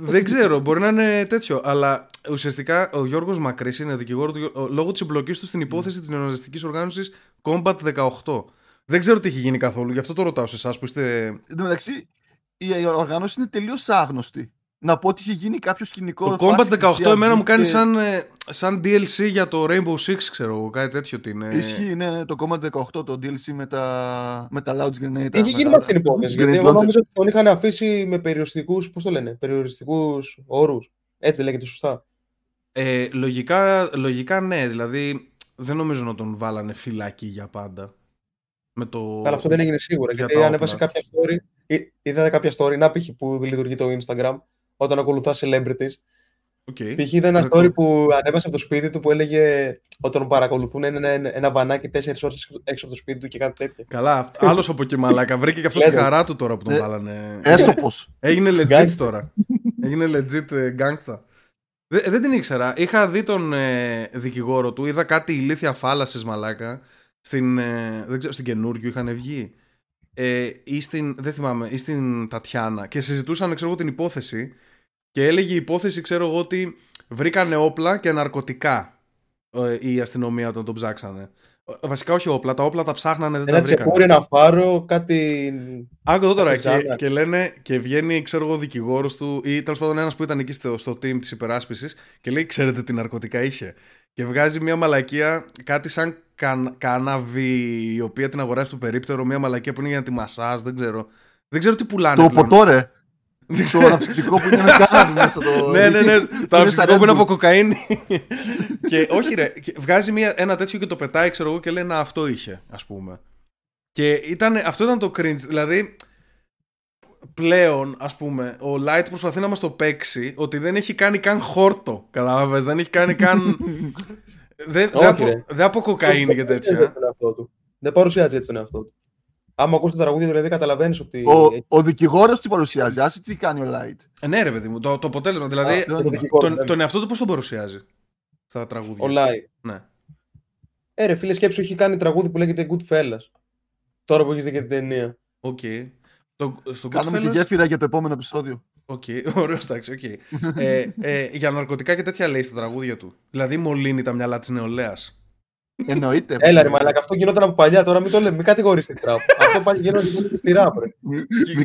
A: δεν ξέρω, μπορεί να είναι τέτοιο. Αλλά ουσιαστικά ο Γιώργος Μακρύς είναι δικηγόρο του, ο- λόγω της εμπλοκής του στην υπόθεση της νεοναζιστικής οργάνωσης Combat 18. Δεν ξέρω τι έχει γίνει καθόλου, γι' αυτό το ρωτάω σε εσάς που είστε.
B: Εν τω μεταξύ, η οργάνωση είναι τελείως άγνωστη. Να πω ότι είχε γίνει κάποιο σκηνικό.
A: Το Combat
B: φάση
A: 18
B: Χρυσή
A: εμένα
B: Αυγή
A: μου κάνει
B: και-
A: σαν, ε, σαν DLC για το Rainbow Six, ξέρω εγώ, κάτι τέτοιο τι είναι.
B: Ισχύει, ναι, ναι, το Combat 18, το DLC με τα, με τα Launch Grenade. τα
C: Είχε γίνει με
B: μεγάλα.
C: αυτή την υπόθεση.
B: Grenade
C: Γιατί εγώ
B: launcher.
C: νόμιζα ότι τον είχαν αφήσει με περιοριστικούς. Πώς το λένε, περιοριστικούς όρους. Έτσι δεν λέγεται σωστά.
A: Ε, λογικά, λογικά ναι, δηλαδή δεν νομίζω να τον βάλανε φυλακή για πάντα. Με το...
C: Αλλά αυτό δεν έγινε σίγουρα.
A: για
C: γιατί
A: τα
C: ανέβασε
A: όπλα.
C: κάποια story. ή- Είδατε κάποια story, να π.χ. που λειτουργεί το Instagram, όταν ακολουθά celebrities.
A: Οκ.
C: Π.χ. είδα ένα
A: Δεκτό.
C: story που ανέβασε από το σπίτι του που έλεγε ότι τον παρακολουθούν ένα, ένα, ένα βανάκι 4 ώρες έξω από το σπίτι του και κάτι τέτοιο.
A: Καλά, άλλος από εκεί μαλάκα. Βρήκε και αυτός τη
C: Λέτε.
A: χαρά του τώρα που τον
B: Ε,
A: βάλανε.
B: Έστω πω.
A: Έγινε legit
C: Gangsta.
A: τώρα. Έγινε legit ε, gangsta. Δε- δεν την ήξερα. Είχα δει τον ε, δικηγόρο του. Είδα κάτι ηλίθια φάλασες μαλάκα. Στην, ε, δεν ξέρω, στην καινούργιο είχαν βγει. Ε, ή στην, δεν θυμάμαι, ή στην Τατιάνα. Και συζητούσαν, ξέρω εγώ, την υπόθεση. Και έλεγε η υπόθεση, ξέρω εγώ, ότι βρήκανε όπλα και ναρκωτικά ε, η αστυνομία όταν τον ψάξανε. Ε, Βασικά όχι όπλα, τα όπλα τα ψάχνανε, δεν
C: Ένα
A: τα βρήκανε.
C: τσεκούρι, ένα φάρο, κάτι.
A: Άκου εδώ τώρα.
C: Κάτι
A: Και,
C: ζάνα.
A: και λένε και βγαίνει, ξέρω εγώ, δικηγόρος του ή τέλος πάντων ένας που ήταν εκεί στο, στο team της υπεράσπισης και λέει: Ξέρετε τι ναρκωτικά είχε. Και βγάζει μια μαλακία, κάτι σαν καν, κάναβη, η οποία την αγοράζει στο περίπτερο, μια μαλακία που είναι για τη μασάζ, δεν ξέρω. Δεν ξέρω τι πουλάνε.
B: Το
A: πλέον.
B: ποτό, ρε.
A: Δεν
B: Το
A: ξέρω.
B: αναψυκτικό που είναι με κάναβη μέσα. Το...
A: ναι, ναι, ναι. Το
B: Είναι
A: αναψυκτικό
B: σαν
A: που είναι
B: Red
A: από
B: Bull.
A: κοκαίνη. και όχι, ρε. και βγάζει μια, ένα τέτοιο και το πετάει, ξέρω εγώ, και λέει να αυτό είχε, ας πούμε. Και ήταν, αυτό ήταν το cringe. Δηλαδή, πλέον, ας πούμε, ο Light προσπαθεί να μας το παίξει ότι δεν έχει κάνει καν χόρτο. Κατάλαβες, δεν έχει κάνει καν. δεν, δεν,
C: Όχι,
A: από,
C: ρε.
A: δεν από κοκαΐνη και
C: Δεν παρουσιάζει
A: τέτοια.
C: τον εαυτό του. Δεν παρουσιάζει έτσι τον εαυτό του. Άμα ακούσει το τραγούδι, δηλαδή καταλαβαίνεις ότι.
B: Ο, ο δικηγόρος τι παρουσιάζει, άσε τι κάνει ο Light.
A: Ε, ναι, ρε παιδί μου, το, το αποτέλεσμα. Δηλαδή,
B: Α,
C: το δικηγόρο,
A: τον,
C: ναι.
A: τον εαυτό του πώς τον παρουσιάζει στα τραγούδια;
C: Ο Light.
A: Ναι.
C: Ε, ρε φίλε, σκέψου, έχει κάνει τραγούδι που λέγεται Goodfellas. Τώρα που έχεις δει και την ταινία.
A: Οκ. Το, στο
B: Κάνουμε και
A: Goodfellas-
B: γέφυρα για το επόμενο επεισόδιο.
A: Οκ, ωραίος, εντάξει, οκ. ε, ε, για ναρκωτικά και τέτοια λέει στα τραγούδια του. Δηλαδή, μολύνει τα μυαλά της νεολαίας.
B: Εννοείται.
C: Έλα, ρε Μαλάκα, αυτό γινόταν από παλιά. Τώρα μην το λέμε, μην κατηγορείς την τραπ. Αυτό πάλι γίνονται και στη ράπ, ρε.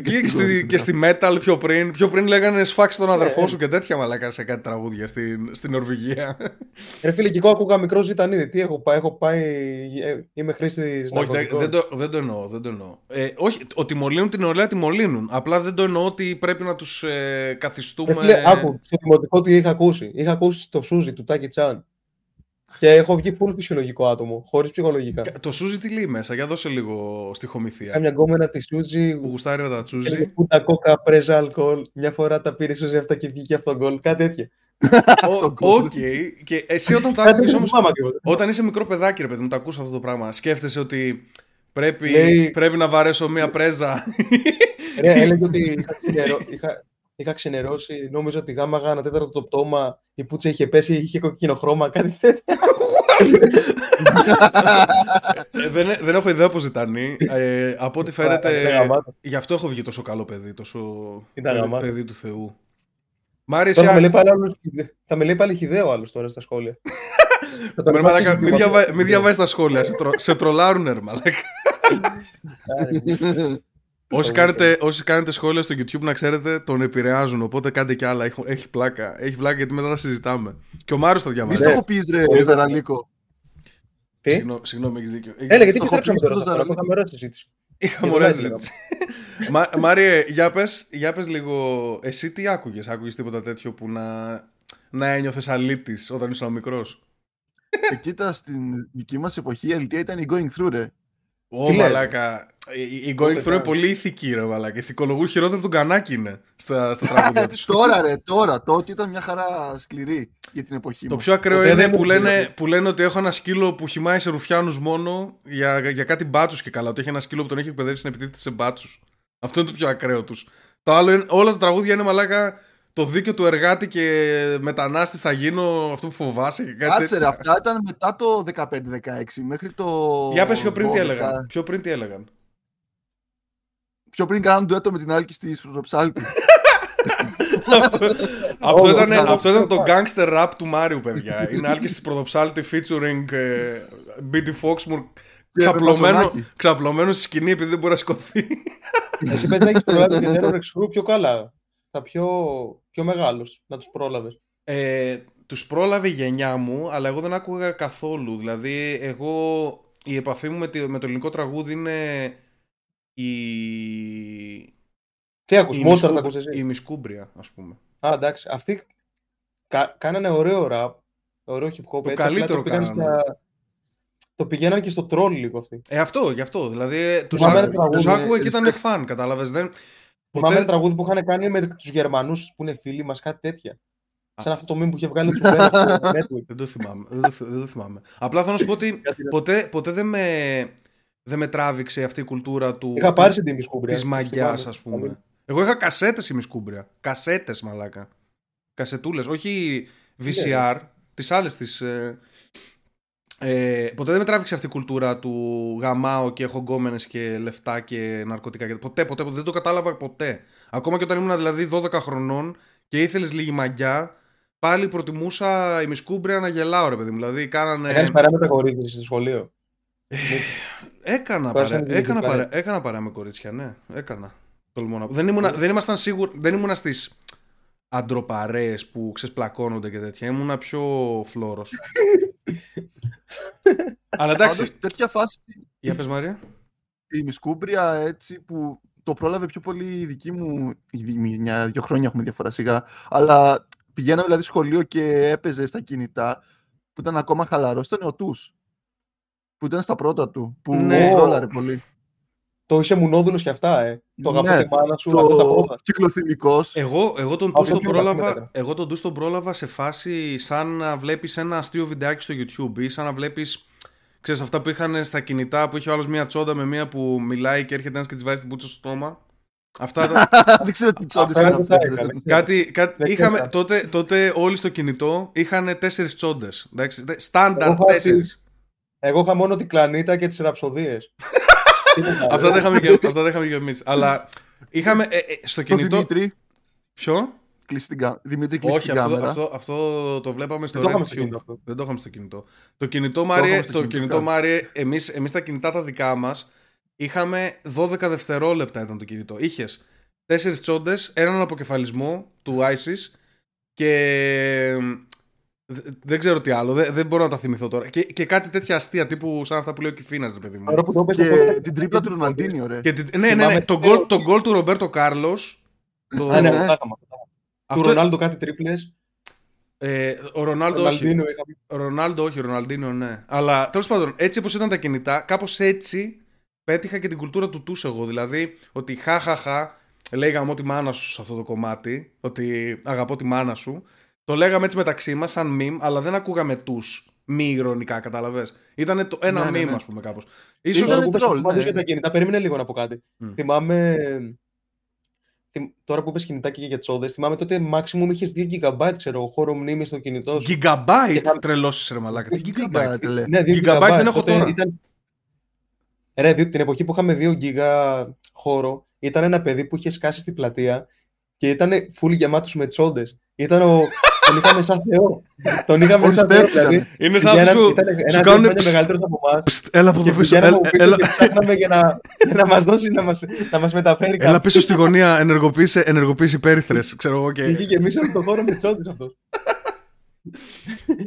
A: και, και, στη, και στη metal πιο πριν. Πιο πριν λέγανε σφάξει τον αδερφό
C: Ε,
A: σου και τέτοια μαλάκα σε κάτι τραγούδια στην, στην Νορβηγία.
C: Ρε φίλε, και εγώ ακούγα μικρός ζητανίδι. Τι έχω πάει, έχω πάει. ε, Είμαι χρήστη.
A: όχι, δεν, δεν, το, δεν το εννοώ. Δεν το εννοώ. Ε, όχι, ότι μολύνουν την νεολαία, τη μολύνουν. Απλά δεν το εννοώ ότι πρέπει να τους ε, καθιστούμε.
C: Ρε φίλε, άκου, στο δημοτικό τι είχα ακούσει. Είχα ακούσει το Σούζι του Τάκη Τσάν. Και έχω βγει full φυσιολογικό άτομο, χωρίς ψυχολογικά.
A: Το Σούζι τι λέει μέσα, για δώσε λίγο στιχομυθία.
C: Είχα μια γκόμενα τη Σούζι
A: Που γουστάρει με τα
C: Έλεγε
A: τσούζι.
C: που τα κόκα πρέζα αλκοόλ. Μια φορά τα πήρε Σούζι αυτά και βγήκε αυτό γκολ. Κάτι τέτοιο.
A: Ο- Οκ. Και εσύ όταν τα
C: Κάτι
A: άκουγες
C: δεν
A: όμως
C: θυμάμαι ακριβώς.
A: Όταν είσαι μικρό παιδάκι, ρε παιδί μου, το ακούς αυτό το πράγμα. Σκέφτεσαι ότι πρέπει,
C: Λέει-
A: πρέπει να βαρέσω μία πρέζα;
C: Ρε, έλεγε ότι είχα, ξενερώ, είχα, είχα ξενερώσει. Νόμιζα ότι γάμαγα ένα τέταρτο το πτώμα. Η πουτσα είχε πέσει, είχε κοκκινό χρώμα. Κάτι τέτοιο.
A: Ε, δεν, δεν έχω ιδέα πώς ζητάνει. Ε, από ό,τι
C: Ήταν
A: φαίνεται.
C: γαμάτος.
A: Γι' αυτό έχω βγει τόσο καλό παιδί, τόσο
C: Ήταν
A: παιδί,
C: γαμάτος.
A: παιδί του Θεού. Μάρι,
C: Τώρα θα με λέει
A: εσύ.
C: πάλι άλλος- θα με λέει πάλι χιδαίο άλλος τώρα στα σχόλια. Θα τον
A: Ρε,
C: υπάρχει
A: μαλάκα, Μην
C: χιδαίο.
A: διαβα... μη διαβάζεις τα σχόλια, σε, τρο... σε τρολάρουνε, ρε μαλάκα. Όσοι κάνετε, όσοι κάνετε σχόλια στο YouTube να ξέρετε τον επηρεάζουν, οπότε κάντε κι άλλα, έχει, έχει πλάκα. Έχει πλάκα γιατί μετά τα συζητάμε. Και ο Μάριος το
B: Μη
A: διαβάζει.
B: το έχω πει, ρε, Ζαραλίκο.
C: Τι;
A: Συγγνώμη, συγγνώμη, έχεις δίκιο. Έχεις
C: Έλα, γιατί
B: Το έχω
C: επιστρέψαμε
B: πει
C: τώρα
B: στο
C: σε αυτό.
B: Ζαραλίκο.
C: Είχαμε ωραία συζήτηση.
A: Είχαμε
C: Για
A: ωραία
C: το
A: συζήτηση. Μα, Μάριε, για πες, για πες λίγο, εσύ τι άκουγες, άκουγες τίποτα τέτοιο που να, να ένιωθες αλήτης όταν ήσουν μικρός;
B: Ε, Κοίτα, στην δική μας εποχή η αλήθεια ήταν η going through, ρε.
A: Ω,
C: Τι λέει;
A: μαλάκα. Η, η Going
C: Πότε
A: Through είναι
C: κάνει.
A: πολύ ηθική, ρε μαλάκα. Ηθικολογούν χειρότερο από τον Κανάκι είναι στα, στα τραγούδια τους.
B: Τώρα, ρε, τώρα. Τότε ήταν μια χαρά σκληρή για την εποχή
A: Το
B: μας.
A: πιο ακραίο
C: Ποτέ
A: είναι
C: δεν
A: που
C: μου
A: λένε, που λένε ότι έχω ένα σκύλο που χυμάει σε ρουφιάνους μόνο για, για κάτι μπάτσους και καλά. Ότι έχει ένα σκύλο που τον έχει εκπαιδεύσει να επιτίθεται σε μπάτσους. Αυτό είναι το πιο ακραίο τους. Το άλλο είναι, όλα τα τραγούδια είναι μαλάκα το δίκαιο του εργάτη και μετανάστη θα γίνω αυτό που φοβάσαι και κάτι
B: Κάτσε, ρε,
A: τέτοια.
B: αυτά ήταν μετά το 15-16 μέχρι το.
A: Για πες πιο πριν τι
B: 12.
A: έλεγαν. Πιο πριν τι έλεγαν.
B: Πιο πριν κάνουν ντουέτο με την άλκη στη Σπροψάλτη.
A: αυτό, αυτό,
C: Όλο,
A: ήταν,
C: όλο,
A: αυτό ήταν το
C: όλο.
A: gangster rap του Μάριου, παιδιά. Είναι άλκη τη πρωτοψάλτη featuring ε, BD Foxmoor ξαπλωμένο,
B: Παπαζονάκη.
A: ξαπλωμένο στη σκηνή επειδή δεν μπορεί να σηκωθεί.
C: Εσύ πες να έχεις προλάβει την Terror X Crew πιο καλά. Τα πιο, πιο μεγάλος να τους πρόλαβες.
A: Ε, τους πρόλαβε η γενιά μου, αλλά εγώ δεν άκουγα καθόλου. Δηλαδή, εγώ η επαφή μου με, τη- με το ελληνικό τραγούδι είναι η,
C: Τι ακούς,
A: η,
C: Mozart
A: Μισκού-
C: ακούς εσύ;
A: η Μισκούμπρια, ας πούμε.
C: Α, εντάξει. Αυτοί κα, κάνανε ωραίο rap, ωραίο hip hop.
A: Το
C: έτσι,
A: καλύτερο
C: απλά το πήγαν
A: κάνανε.
C: στα- Το πηγαίναν και στο troll λίγο αυτοί.
A: Ε, αυτό, γι' αυτό. Δηλαδή, τους,
C: Θυμάμαι
A: άκου-
C: ένα τραγούδι,
A: τους άκουγα και
B: respect.
A: ήταν φαν, κατάλαβες. Δεν,
C: Θυμάμαι ένα
A: ποτέ,
C: τραγούδι που είχαν κάνει με τους Γερμανούς που είναι φίλοι μας, κάτι τέτοια. Σαν αυτό το meme που είχε βγάλει ο Τσουβέλα στο network.
A: Δεν το θυμάμαι. δεν, το, θυ- δεν το θυμάμαι. Απλά θέλω να σου πω ότι
C: Κάτι να-
A: ποτέ, ποτέ δεν, με, δεν με τράβηξε αυτή η κουλτούρα του.
C: Είχα πάρει στην τιμή σκούμπρια.
A: Της μαγιάς, ας πούμε. Εγώ είχα κασέτες η Μισκούμπρια. Κασέτες, μαλάκα. Κασετούλες, όχι VCR, τις άλλες τις. Ε, ε, ποτέ δεν με τράβηξε αυτή η κουλτούρα του γαμάω και έχω γκόμενες και λεφτά και ναρκωτικά. και- Ποτέ, ποτέ, ποτέ, δεν το κατάλαβα ποτέ. Ακόμα και όταν ήμουν δηλαδή 12 χρονών και ήθελες λίγη μαγιά, πάλι προτιμούσα η Μισκούμπρια να γελάω, ρε παιδί μου. Δηλαδή, κάνανε.
C: Έκανε παρέα με τα κορίτσια στο σχολείο;
A: Έκανα
C: Πέρασαν
A: παρέα,
C: την
A: έκανα,
C: διπλά.
A: παρέα, έκανα παρέα με κορίτσια, ναι. Έκανα. Τολμώ να πω. Δεν, ήμουνα, δεν ήμασταν σίγουροι, δεν ήμουνα στις αντροπαρέες που ξεσπλακώνονται και τέτοια. Ήμουνα πιο φλόρος. Αλλά εντάξει,
B: Πάντως, τέτοια φάση
A: για πες Μαρία.
B: η Μισκούμπρια έτσι που το πρόλαβε πιο πολύ η δική μου. η δι- Μια, δύο χρόνια έχουμε διαφορά σιγά. Αλλά πηγαίναμε δηλαδή σχολείο και έπαιζε στα κινητά που ήταν ακόμα χαλαρός. Ήταν ο Τους. Που ήταν στα πρώτα του. Που
A: Ναι.
B: τρόλαρε πολύ.
C: Το είσαι μουνόδουλος και αυτά, ε. Το αγαπώ
B: Ναι,
C: τη μάνα σου, αγαπώ τα
B: Το
C: πρώτα.
B: κυκλοθυμικό.
A: Εγώ, εγώ τον
C: Αυτό
A: Τους τον
C: πιο
A: πρόλαβα,
C: βαθμέτρα.
A: εγώ τον Τους τον πρόλαβα σε φάση σαν να βλέπεις ένα αστείο βιντεάκι στο YouTube ή σαν να βλέπεις Ξέρεις αυτά που είχαν στα κινητά που είχε ο άλλος μία τσόντα με μία που μιλάει και έρχεται ένας και της βάζει την πουτσα στο στόμα. Αυτά τα,
B: Δεν ξέρω τι τσόντες
C: Αυτά
B: είναι
C: δεν τα
B: αυτές.
C: έκανα.
A: Κάτι, κάτι,
C: Δεν
A: είχαμε,
C: ξέρω.
A: τότε, τότε όλοι στο κινητό είχαν τέσσερις τσόντες. Στάνταρ
C: Εγώ έχω
A: τέσσερις.
C: Εγώ είχα μόνο την κλανίτα και τις ραψοδίες.
A: Αυτά δεν είχαμε και, αυτά δεν είχαμε και εμείς. Αλλά είχαμε ε, ε, στο
B: Το
A: κινητό.
B: Δημήτρη,
A: Ποιο;
B: κλείσει την κά- Δημήτρη, κλείσει
A: Όχι,
B: την
A: αυτό,
B: κάμερα.
A: αυτό, αυτό το βλέπαμε στο
C: Δεν το είχαμε στο
A: RedTube.
C: κινητό αυτό.
A: Δεν το είχαμε στο κινητό. Το κινητό,
B: είχαμε
A: Μάριε,
B: στο
A: το
B: κινητό,
A: κινητό,
B: κάτι.
A: Μάριε εμείς, εμείς τα κινητά τα δικά μας είχαμε 12 δευτερόλεπτα ήταν το κινητό. Είχες τέσσερις τσόντες, έναν αποκεφαλισμό του ISIS και δε- δεν ξέρω τι άλλο, δεν, δεν μπορώ να τα θυμηθώ τώρα. Και, και κάτι τέτοια αστεία τύπου σαν αυτά που λέει ο Κιφίνας, ρε παιδί μου.
C: Τώρα που το πες,
B: Και
C: το-
B: την τρίπλα του Ροναλντίνιο, ρε.
A: Και, τη- ναι, ναι, ναι,
C: Θυμάμαι
A: το
C: το-
A: γκολ, το γκολ του Ρομπέρτο Κάρλος το,
C: Α, ναι,
B: ναι.
C: αυτά είχαμε. Του
A: αυτό,
C: Ρονάλντο κάτι τρίπλες.
A: ε, ο Ρονάλντο όχι.
C: Ροναλντίνο είχαμε.
A: Ρονάλντο, όχι, Ροναλντίνο, ναι. Αλλά τέλος πάντων, έτσι όπως ήταν τα κινητά, κάπως έτσι πέτυχα και την κουλτούρα του τους εγώ. Δηλαδή, ότι χαχαχα, λέγαμε τη μάνα σου σε αυτό το κομμάτι, ότι αγαπώ τη μάνα σου. Το λέγαμε έτσι μεταξύ μας, σαν meme, αλλά δεν ακούγαμε τους μη ηρωνικά, κατάλαβες; Ήταν το ένα
B: Ναι, ναι,
A: meme,
B: ναι.
A: ας πούμε, κάπως.
B: Ήταν
A: σω.
C: Τώρα που πες
B: troll,
C: πάντως
B: ναι.
C: για τα κινητά, περίμενε λίγο να πω κάτι.
A: Μμ.
C: Θυμάμαι. θυμ- Τώρα που είπες κινητά και για τσόντε, θυμάμαι τότε maximum είχες 2 GB ξέρω, εγώ, χώρο μνήμης στο κινητό σου.
A: Gigabyte;
C: Και θα-
A: τρελώσεις ρε μαλάκα. Τι
B: Γίγα,
A: gigabyte;
B: τελε.
C: Ναι, 2
A: Gigabyte δεν έχω
C: Τότε
A: τώρα.
C: Ήταν... Ρε, δι- την εποχή που είχαμε 2 GB χώρο, ήταν ένα παιδί που είχε σκάσει στην πλατεία και ήταν full γεμάτος με τσόντε. Ήταν ο... τον είχαμε σαν Θεό. τον είχαμε
B: Όλοι
C: σαν Θεό,
B: πέφτανε.
C: δηλαδή.
A: Είναι σαν
C: Πηγαίναμε-
A: αυτούς που
C: ήταν
A: σου
C: ένα δύο
A: κάνουν.
C: χρόνια μεγαλύτερος από εμάς.
A: Πστ, Έλα από εδώ
C: Και
A: πίσω.
C: πηγαίναμε
A: Έλα,
C: από πίσω
A: έλα,
C: και ψάχναμε για να, για να μας δώσει να μας, να μας μεταφέρει
A: έλα
C: κάτι.
A: πίσω στη γωνία, ενεργοποίησε, ενεργοποίησε υπέρυθρες, ξέρω εγώ
C: Και
A: και...
C: είχε γεμίσει όλο τον χώρο με τσόντες αυτός.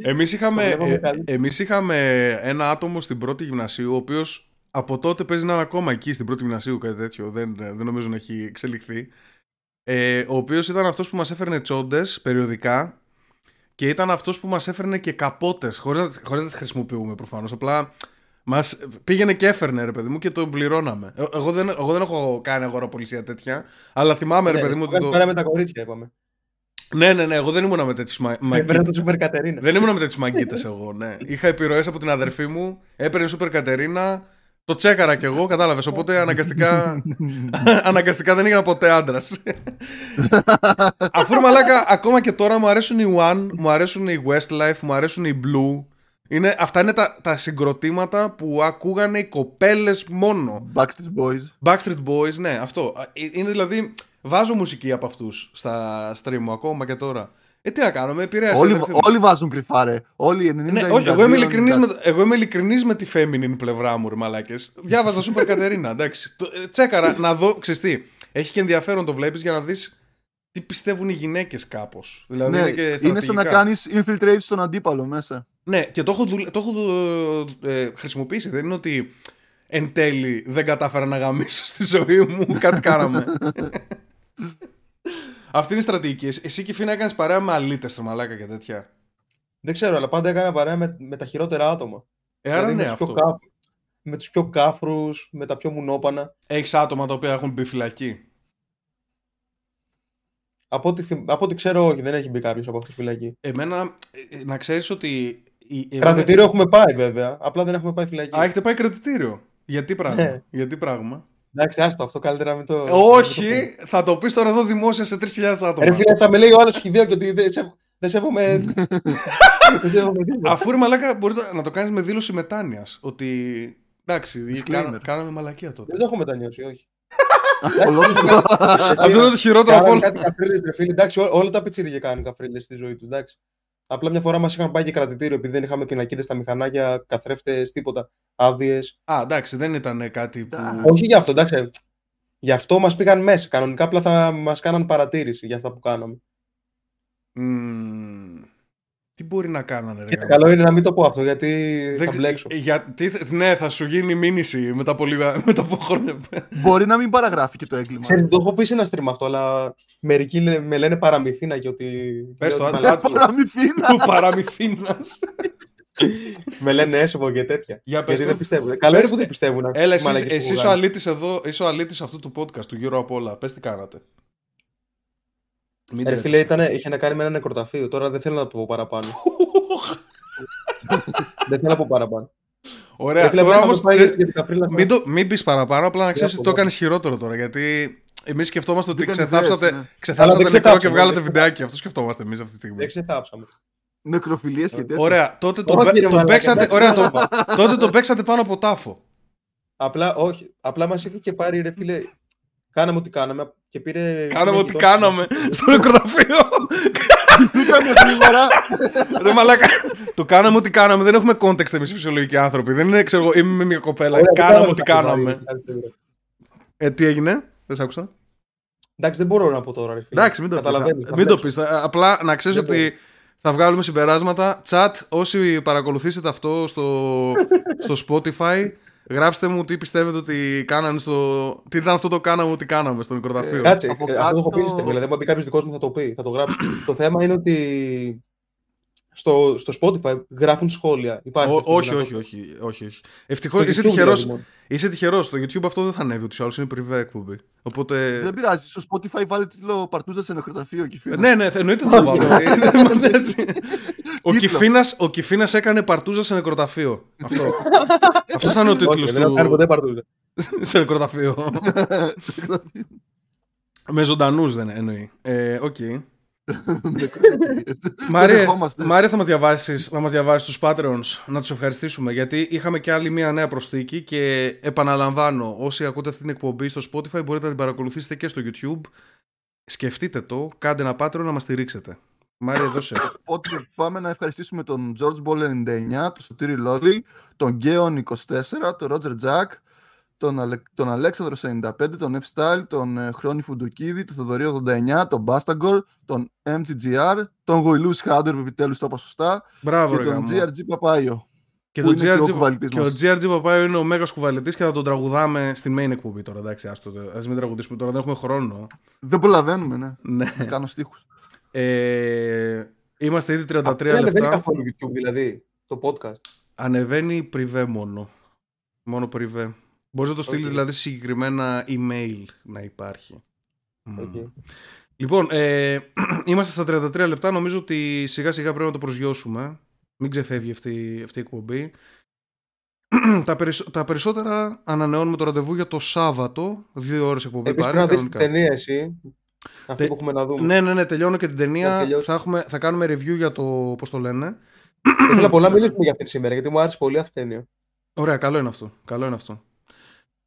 A: Εμείς είχαμε,
C: Το βλέπαμε
A: ε,
C: καλύτερα.
A: εμείς είχαμε ένα άτομο στην πρώτη γυμνασίου, ο οποίος από τότε παίζει να είναι ακόμα εκεί στην πρώτη γυμνασίου, κάτι τέτοιο, δεν, δεν νομίζω να έχει εξελιχθεί. Ε, ο οποίος ήταν αυτός που μας έφερνε τσόντες περιοδικά και ήταν αυτός που μας έφερνε και καπότες, χωρίς να, χωρίς να τις χρησιμοποιούμε προφανώς, απλά μας πήγαινε και έφερνε ρε παιδί μου και το πληρώναμε. Ε, Εγώ δεν, εγώ δεν έχω κάνει αγοραπολισία τέτοια, αλλά θυμάμαι ρε
C: Ναι,
A: παιδί μου ότι
C: το...
A: το...
C: με τα κορίτσια, είπαμε.
A: Ναι, ναι, ναι, εγώ δεν ήμουνα με τέτοιους μα...
C: Έπαιρνε
A: μαγκίτες.
C: το Σούπερ Κατερίνα.
A: Δεν ήμουν με τέτοιου μαγκίτε εγώ, ναι. Είχα επιρροές από την αδερφή μου, έπαιρνε Σούπερ Κατερίνα, το τσέκαρα κι εγώ, κατάλαβες. Οπότε αναγκαστικά, αναγκαστικά δεν έγινα ποτέ άντρας. Αφού ρε μαλάκα, ακόμα και τώρα μου αρέσουν οι One, μου αρέσουν οι Westlife, μου αρέσουν οι Blue. Είναι, αυτά είναι τα, τα συγκροτήματα που ακούγανε οι κοπέλες μόνο.
B: Backstreet Boys.
A: Backstreet Boys, ναι, αυτό. Ε, Είναι δηλαδή. Βάζω μουσική από αυτούς στα stream μου ακόμα και τώρα. Ε, τι να κάνω, με επηρέασε. η
B: Όλοι,
A: αδερφή μου.
B: όλοι βάζουν κρυφάρε. Όλοι οι 90
A: Ναι, όχι, εγώ
B: 92,
A: είμαι ειλικρινής
B: 90.
A: με, εγώ είμαι ειλικρινής με τη feminine πλευρά μου, ρε μαλάκες. Διάβαζα Σούπερ Κατερίνα, εντάξει. Το- ε, Τσέκαρα, να δω, ξέρεις τι, έχει και ενδιαφέρον το βλέπεις για να δεις τι πιστεύουν οι γυναίκες κάπως. Δηλαδή
B: Ναι,
A: είναι και
B: είναι σαν να
A: στρατηγικά.
B: κάνεις infiltrate στον αντίπαλο μέσα.
A: Ναι, και το έχω, δουλε- το έχω δου- ε, χρησιμοποιήσει. Δεν είναι ότι εν τέλει δεν κατάφερα να γαμίσω στη ζωή μου, κάτι κάναμε. Αυτή είναι η στρατηγική. Εσύ- Εσύ και Φίνα έκανες παρέα με αλήτες, ρε μαλάκα και τέτοια.
C: Δεν ξέρω, αλλά πάντα έκανα παρέα με, με τα χειρότερα άτομα.
A: Ε, άρα
C: Δηλαδή,
A: ναι,
C: με, τους
A: αυτό.
C: πιο κά... με τους πιο κάφρους, με τα πιο μουνόπανα.
A: Έχεις άτομα τα οποία έχουν μπει φυλακή;
C: Από ό,τι, θυμ- από ό,τι ξέρω, όχι, δεν έχει μπει κάποιος από αυτούς φυλακή.
A: Εμένα, ε, ε, να ξέρεις ότι... η- εγώ-
C: Κρατητήριο έχουμε πάει βέβαια. Απλά δεν έχουμε πάει φυλακή.
A: Α, έχετε πάει κρατητήριο. Γιατί πράγμα;
C: Ναι.
A: Γιατί πράγμα;
C: Εντάξει, άστο, αυτό καλύτερα να μην το.
A: Όχι, θα το πεις τώρα εδώ δημόσια σε 3.000 άτομα.
C: Ρε φίλε, θα με λέει ο άλλος χιδαίο και ότι δεν σε- δεν σέβομαι. Δεν σέβομαι τίποτα.
A: Αφού ρε μαλάκα μπορείς να- να το κάνεις με δήλωση μετάνοιας. Ότι εντάξει,
B: Disclaimer.
A: κάνα- κάναμε μαλακία τότε.
C: Δεν το έχω μετανιώσει, όχι.
B: Ολόκληρο.
A: Αυτό είναι το χειρότερο από
C: Κάνανε
A: όλα.
C: κάτι καφρίλες, ρε φίλε. Εντάξει, ό- όλα τα πιτσίρια κάνουν καφρίλες στη ζωή τους. Εντάξει. Απλά μια φορά μας είχαν πάει και κρατητήριο επειδή δεν είχαμε πινακίδες στα μηχανάκια, καθρέφτες, τίποτα. Άδειες.
A: Α, εντάξει, δεν ήταν κάτι που.
B: Α,
C: Όχι γι' αυτό, εντάξει. Γι' αυτό μας πήγαν μέσα. Κανονικά απλά θα μας κάναν παρατήρηση για αυτά που κάναμε.
A: Μμμ. Τι μπορεί να κάνανε, ρε.
C: Και
A: γάμο;
C: καλό είναι να μην το πω αυτό γιατί
A: Δεν
C: θα
A: ξε-
C: μπλέξω.
A: γιατί, ναι, θα σου γίνει μήνυση μετά από, λίγα, μετά από χρόνια.
B: Μπορεί να μην παραγράφει και το έγκλημα.
C: Ξέρετε, το έχω πει σε ένα stream αυτό, αλλά μερικοί λέ- με λένε παραμυθίνα και ότι.
A: Πες
C: λέω
A: το,
C: ότι
A: άντε.
C: μαλάκα-
B: Παραμυθίνα.
A: Του παραμυθίνας;
C: Με λένε έσοβο και τέτοια.
A: Για πες
C: γιατί
A: το.
C: δεν πιστεύουν. Καλό
A: Πες-
C: είναι που δεν πιστεύουν.
A: Έλα, εσύ,
C: μαλακίες που
A: εσύ είσαι ο
C: βγάλουν.
A: αλήτης εδώ, είσαι ο αλήτης αυτού του podcast, του γύρω από όλα. Πες τι κάνατε. Μην
C: Ρε
A: τρέπεσαι.
C: φίλε, ήταν, είχε να κάνει με ένα νεκροταφείο. Τώρα δεν θέλω να πω παραπάνω. δεν θέλω να πω παραπάνω.
A: Ωραία,
C: Ρε φίλε,
A: τώρα
C: πρέπει να
A: όμως,
C: το πάει
A: ξέρεις,
C: για την καφρίλα.
A: μην, το, μην πεις παραπάνω, απλά να ξέρεις
C: Για
A: ότι το
C: πολλά.
A: έκανες χειρότερο τώρα, γιατί εμείς σκεφτόμαστε ότι
B: Μπήκαν
A: ξεθάψατε,
B: ιδέες, ναι.
A: ξεθάψατε
C: δεν
A: νεκρό και
C: ξεθάψαμε,
A: βγάλατε
C: δεν
A: βιντεάκι. Αυτό σκεφτόμαστε εμείς αυτή τη στιγμή.
C: Δεν ξεθάψαμε.
B: Νεκροφιλίες και τέτοια.
A: Ωραία, τότε το,
C: Όχι,
A: παί-
C: ρε
A: το
C: μαλάκα,
A: παίξατε,
C: εντάξει,
A: ωραία,
C: δεν
A: το,
C: το
A: τότε το παίξατε πάνω από τάφο.
C: Απλά, όχι, απλά μας είχε και πάρει ρε φίλε. Κάναμε ό,τι κάναμε και πήρε.
A: Κάναμε
C: πήρε
A: ό,τι
C: γειτόνι.
A: κάναμε στο νεκροταφείο.
B: Μπήκαμε γρήγορα.
A: Ρε μαλάκα, το κάναμε ό,τι κάναμε. Δεν έχουμε context εμείς οι φυσιολογικοί άνθρωποι. Δεν είναι, ξέρω εγώ, είμαι μια κοπέλα.
C: Ωραία, δεν
A: Κάναμε ό,τι
C: κάτι
A: κάναμε.
C: πάρει.
A: Ε, τι έγινε, δεν σ' άκουσα.
C: Εντάξει, δεν μπορώ να πω τώρα, ρε φίλε.
A: Εντάξει, μην το πεις.
C: Καταλαβαίνεις, θα
A: Μην το
C: μπλέξω.
A: πεις. Θα- Απλά να ξέρεις
C: Δεν
A: ότι θα βγάλουμε συμπεράσματα. Chat, όσοι παρακολουθήσετε αυτό στο, στο Spotify, γράψτε μου τι πιστεύετε ότι κάνανε στο... Τι ήταν αυτό το κάναμε ότι κάναμε στο νεκροταφείο.
C: Κάτσε,
B: Από
C: ε, αυτό το έχω πει
B: κάτω-
C: στην Δηλαδή, αν πει κάποιος δικός μου θα το πει, θα το γράψει. το θέμα είναι ότι στο, στο Spotify γράφουν σχόλια. Υπάρχει
A: Ό-
C: αυτή η
A: όχι, όχι,
C: δυνατότητα.
A: όχι, όχι, όχι. Ευτυχώς,
C: Στο
A: είσαι
C: YouTube
A: τυχερός,
C: δηλαδή μόνο.
A: είσαι τυχερός. Στο YouTube αυτό δεν θα ανέβει ούτως ή άλλως, είναι privé εκπομπή. Οπότε...
B: Δεν πειράζει. Στο Spotify βάλε τίτλο Παρτούζα σε νεκροταφείο και φίλε.
A: Ναι, ναι, εννοείται θα το βάλω. Δεν είμαστε έτσι. ο,
B: Τίτλο.
A: Κιφίνας, ο Κιφίνας έκανε παρτούζα σε νεκροταφείο. Αυτό. Αυτός ήταν ο
C: Όχι,
A: τίτλος
C: δεν έχω κάνει
A: του.
C: ποτέ παρτούζα.
A: σε νεκροταφείο.
B: Σε νεκροταφείο.
A: Με ζωντανούς δεν εννοεί. Ε, οκ.
B: Νεκροταφείο.
A: Μάρια,
B: Δεν δεχόμαστε.
A: Μάρια θα μας διαβάσεις, θα μας διαβάσεις τους Patreons να τους ευχαριστήσουμε γιατί είχαμε και άλλη μια νέα προσθήκη και επαναλαμβάνω όσοι ακούτε αυτή την εκπομπή στο Spotify μπορείτε να την παρακολουθήσετε και στο YouTube σκεφτείτε το, κάντε ένα Patreon να μας στηρίξετε Μάρια δώσε
B: Οπότε πάμε να ευχαριστήσουμε τον George Ball 99, τον Σωτήρη Λόλι, τον Γκέον 24, τον Roger Jack, τον, Αλε... τον Αλέξανδρο 95, τον F Style, τον ε, Χρόνη Φουντοκίδη, τον Θοδωρή 89, τον Bastagor, τον MGGR, τον Γοηλού Χάντερ που επιτέλους το είπα σωστά
A: Μπράβο
B: και
A: ρε
B: τον
A: γάμο.
B: GRG Παπάιο.
A: Και
B: που
A: το
B: είναι και ο
A: GRG,
B: κουβαλητής
A: και ο
B: μας.
A: GRG Παπάιο είναι ο μέγας κουβαλητής και θα τον τραγουδάμε στην main εκπομπή τώρα. Εντάξει, άστο, ας μην τραγουδήσουμε τώρα, δεν έχουμε χρόνο.
B: Δεν προλαβαίνουμε, ναι.
A: Ναι.
B: Να κάνω στίχους.
A: Ε, είμαστε ήδη 33
C: Αυτό δεν ανεβαίνει
A: λεπτά.
C: καθόλου YouTube δηλαδή, το podcast.
A: Ανεβαίνει πριβέ μόνο. Μόνο πριβέ. Μπορείς να το στείλεις
C: Οκ.
A: δηλαδή σε συγκεκριμένα email να υπάρχει. Μμ.
C: Οκ.
A: Λοιπόν, ε, είμαστε στα 33 λεπτά. Νομίζω ότι σιγά σιγά πρέπει να το προσγειώσουμε. Μην ξεφεύγει αυτή, αυτή η εκπομπή. τα, περισσ- τα περισσότερα ανανεώνουμε το ραντεβού για το Σάββατο. Δύο ώρες εκπομπή
C: Επίσης
A: πάρει.
C: πρέπει να δεις την
A: κανονικά.
C: ταινία εσύ. Αυτή
A: Τε-
C: που έχουμε να δούμε.
A: Ναι, ναι, ναι, τελειώνω και την
C: Να
A: ταινία.
C: τελειώσει.
A: Θα, έχουμε, θα κάνουμε review για το πώς το λένε.
C: Ήθελα πολλά να μιλήσουμε για αυτή σήμερα, γιατί μου άρεσε πολύ αυτή η ταινία.
A: Ωραία, καλό είναι αυτό. Καλό είναι αυτό.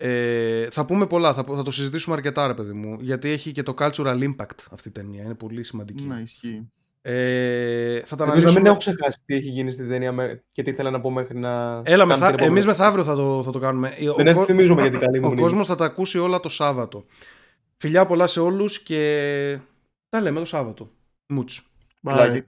A: Ε, θα πούμε πολλά, θα, θα το συζητήσουμε αρκετά, ρε παιδί μου. Γιατί έχει και το cultural impact αυτή η ταινία. Είναι πολύ σημαντική.
B: Ναι, ισχύει.
A: Ε, θα τα
C: Ελπίζω να
A: αναλύσουμε.
C: μην έχω ξεχάσει τι έχει γίνει στην ταινία με- και τι ήθελα να πω μέχρι να.
A: Έλα,
C: κάνω
A: μεθα...
C: την επόμενη.
A: εμείς μεθαύριο θα το, θα το κάνουμε. Ο,
C: Δεν
A: κο-
C: εφημίζομαι για την καλή μου
A: ο
C: μνήμη.
A: κόσμος θα τα ακούσει όλα το Σάββατο. Φιλιά πολλά σε όλους και τα λέμε το Σάββατο. Μούτσου.
B: Bye.
C: Like it.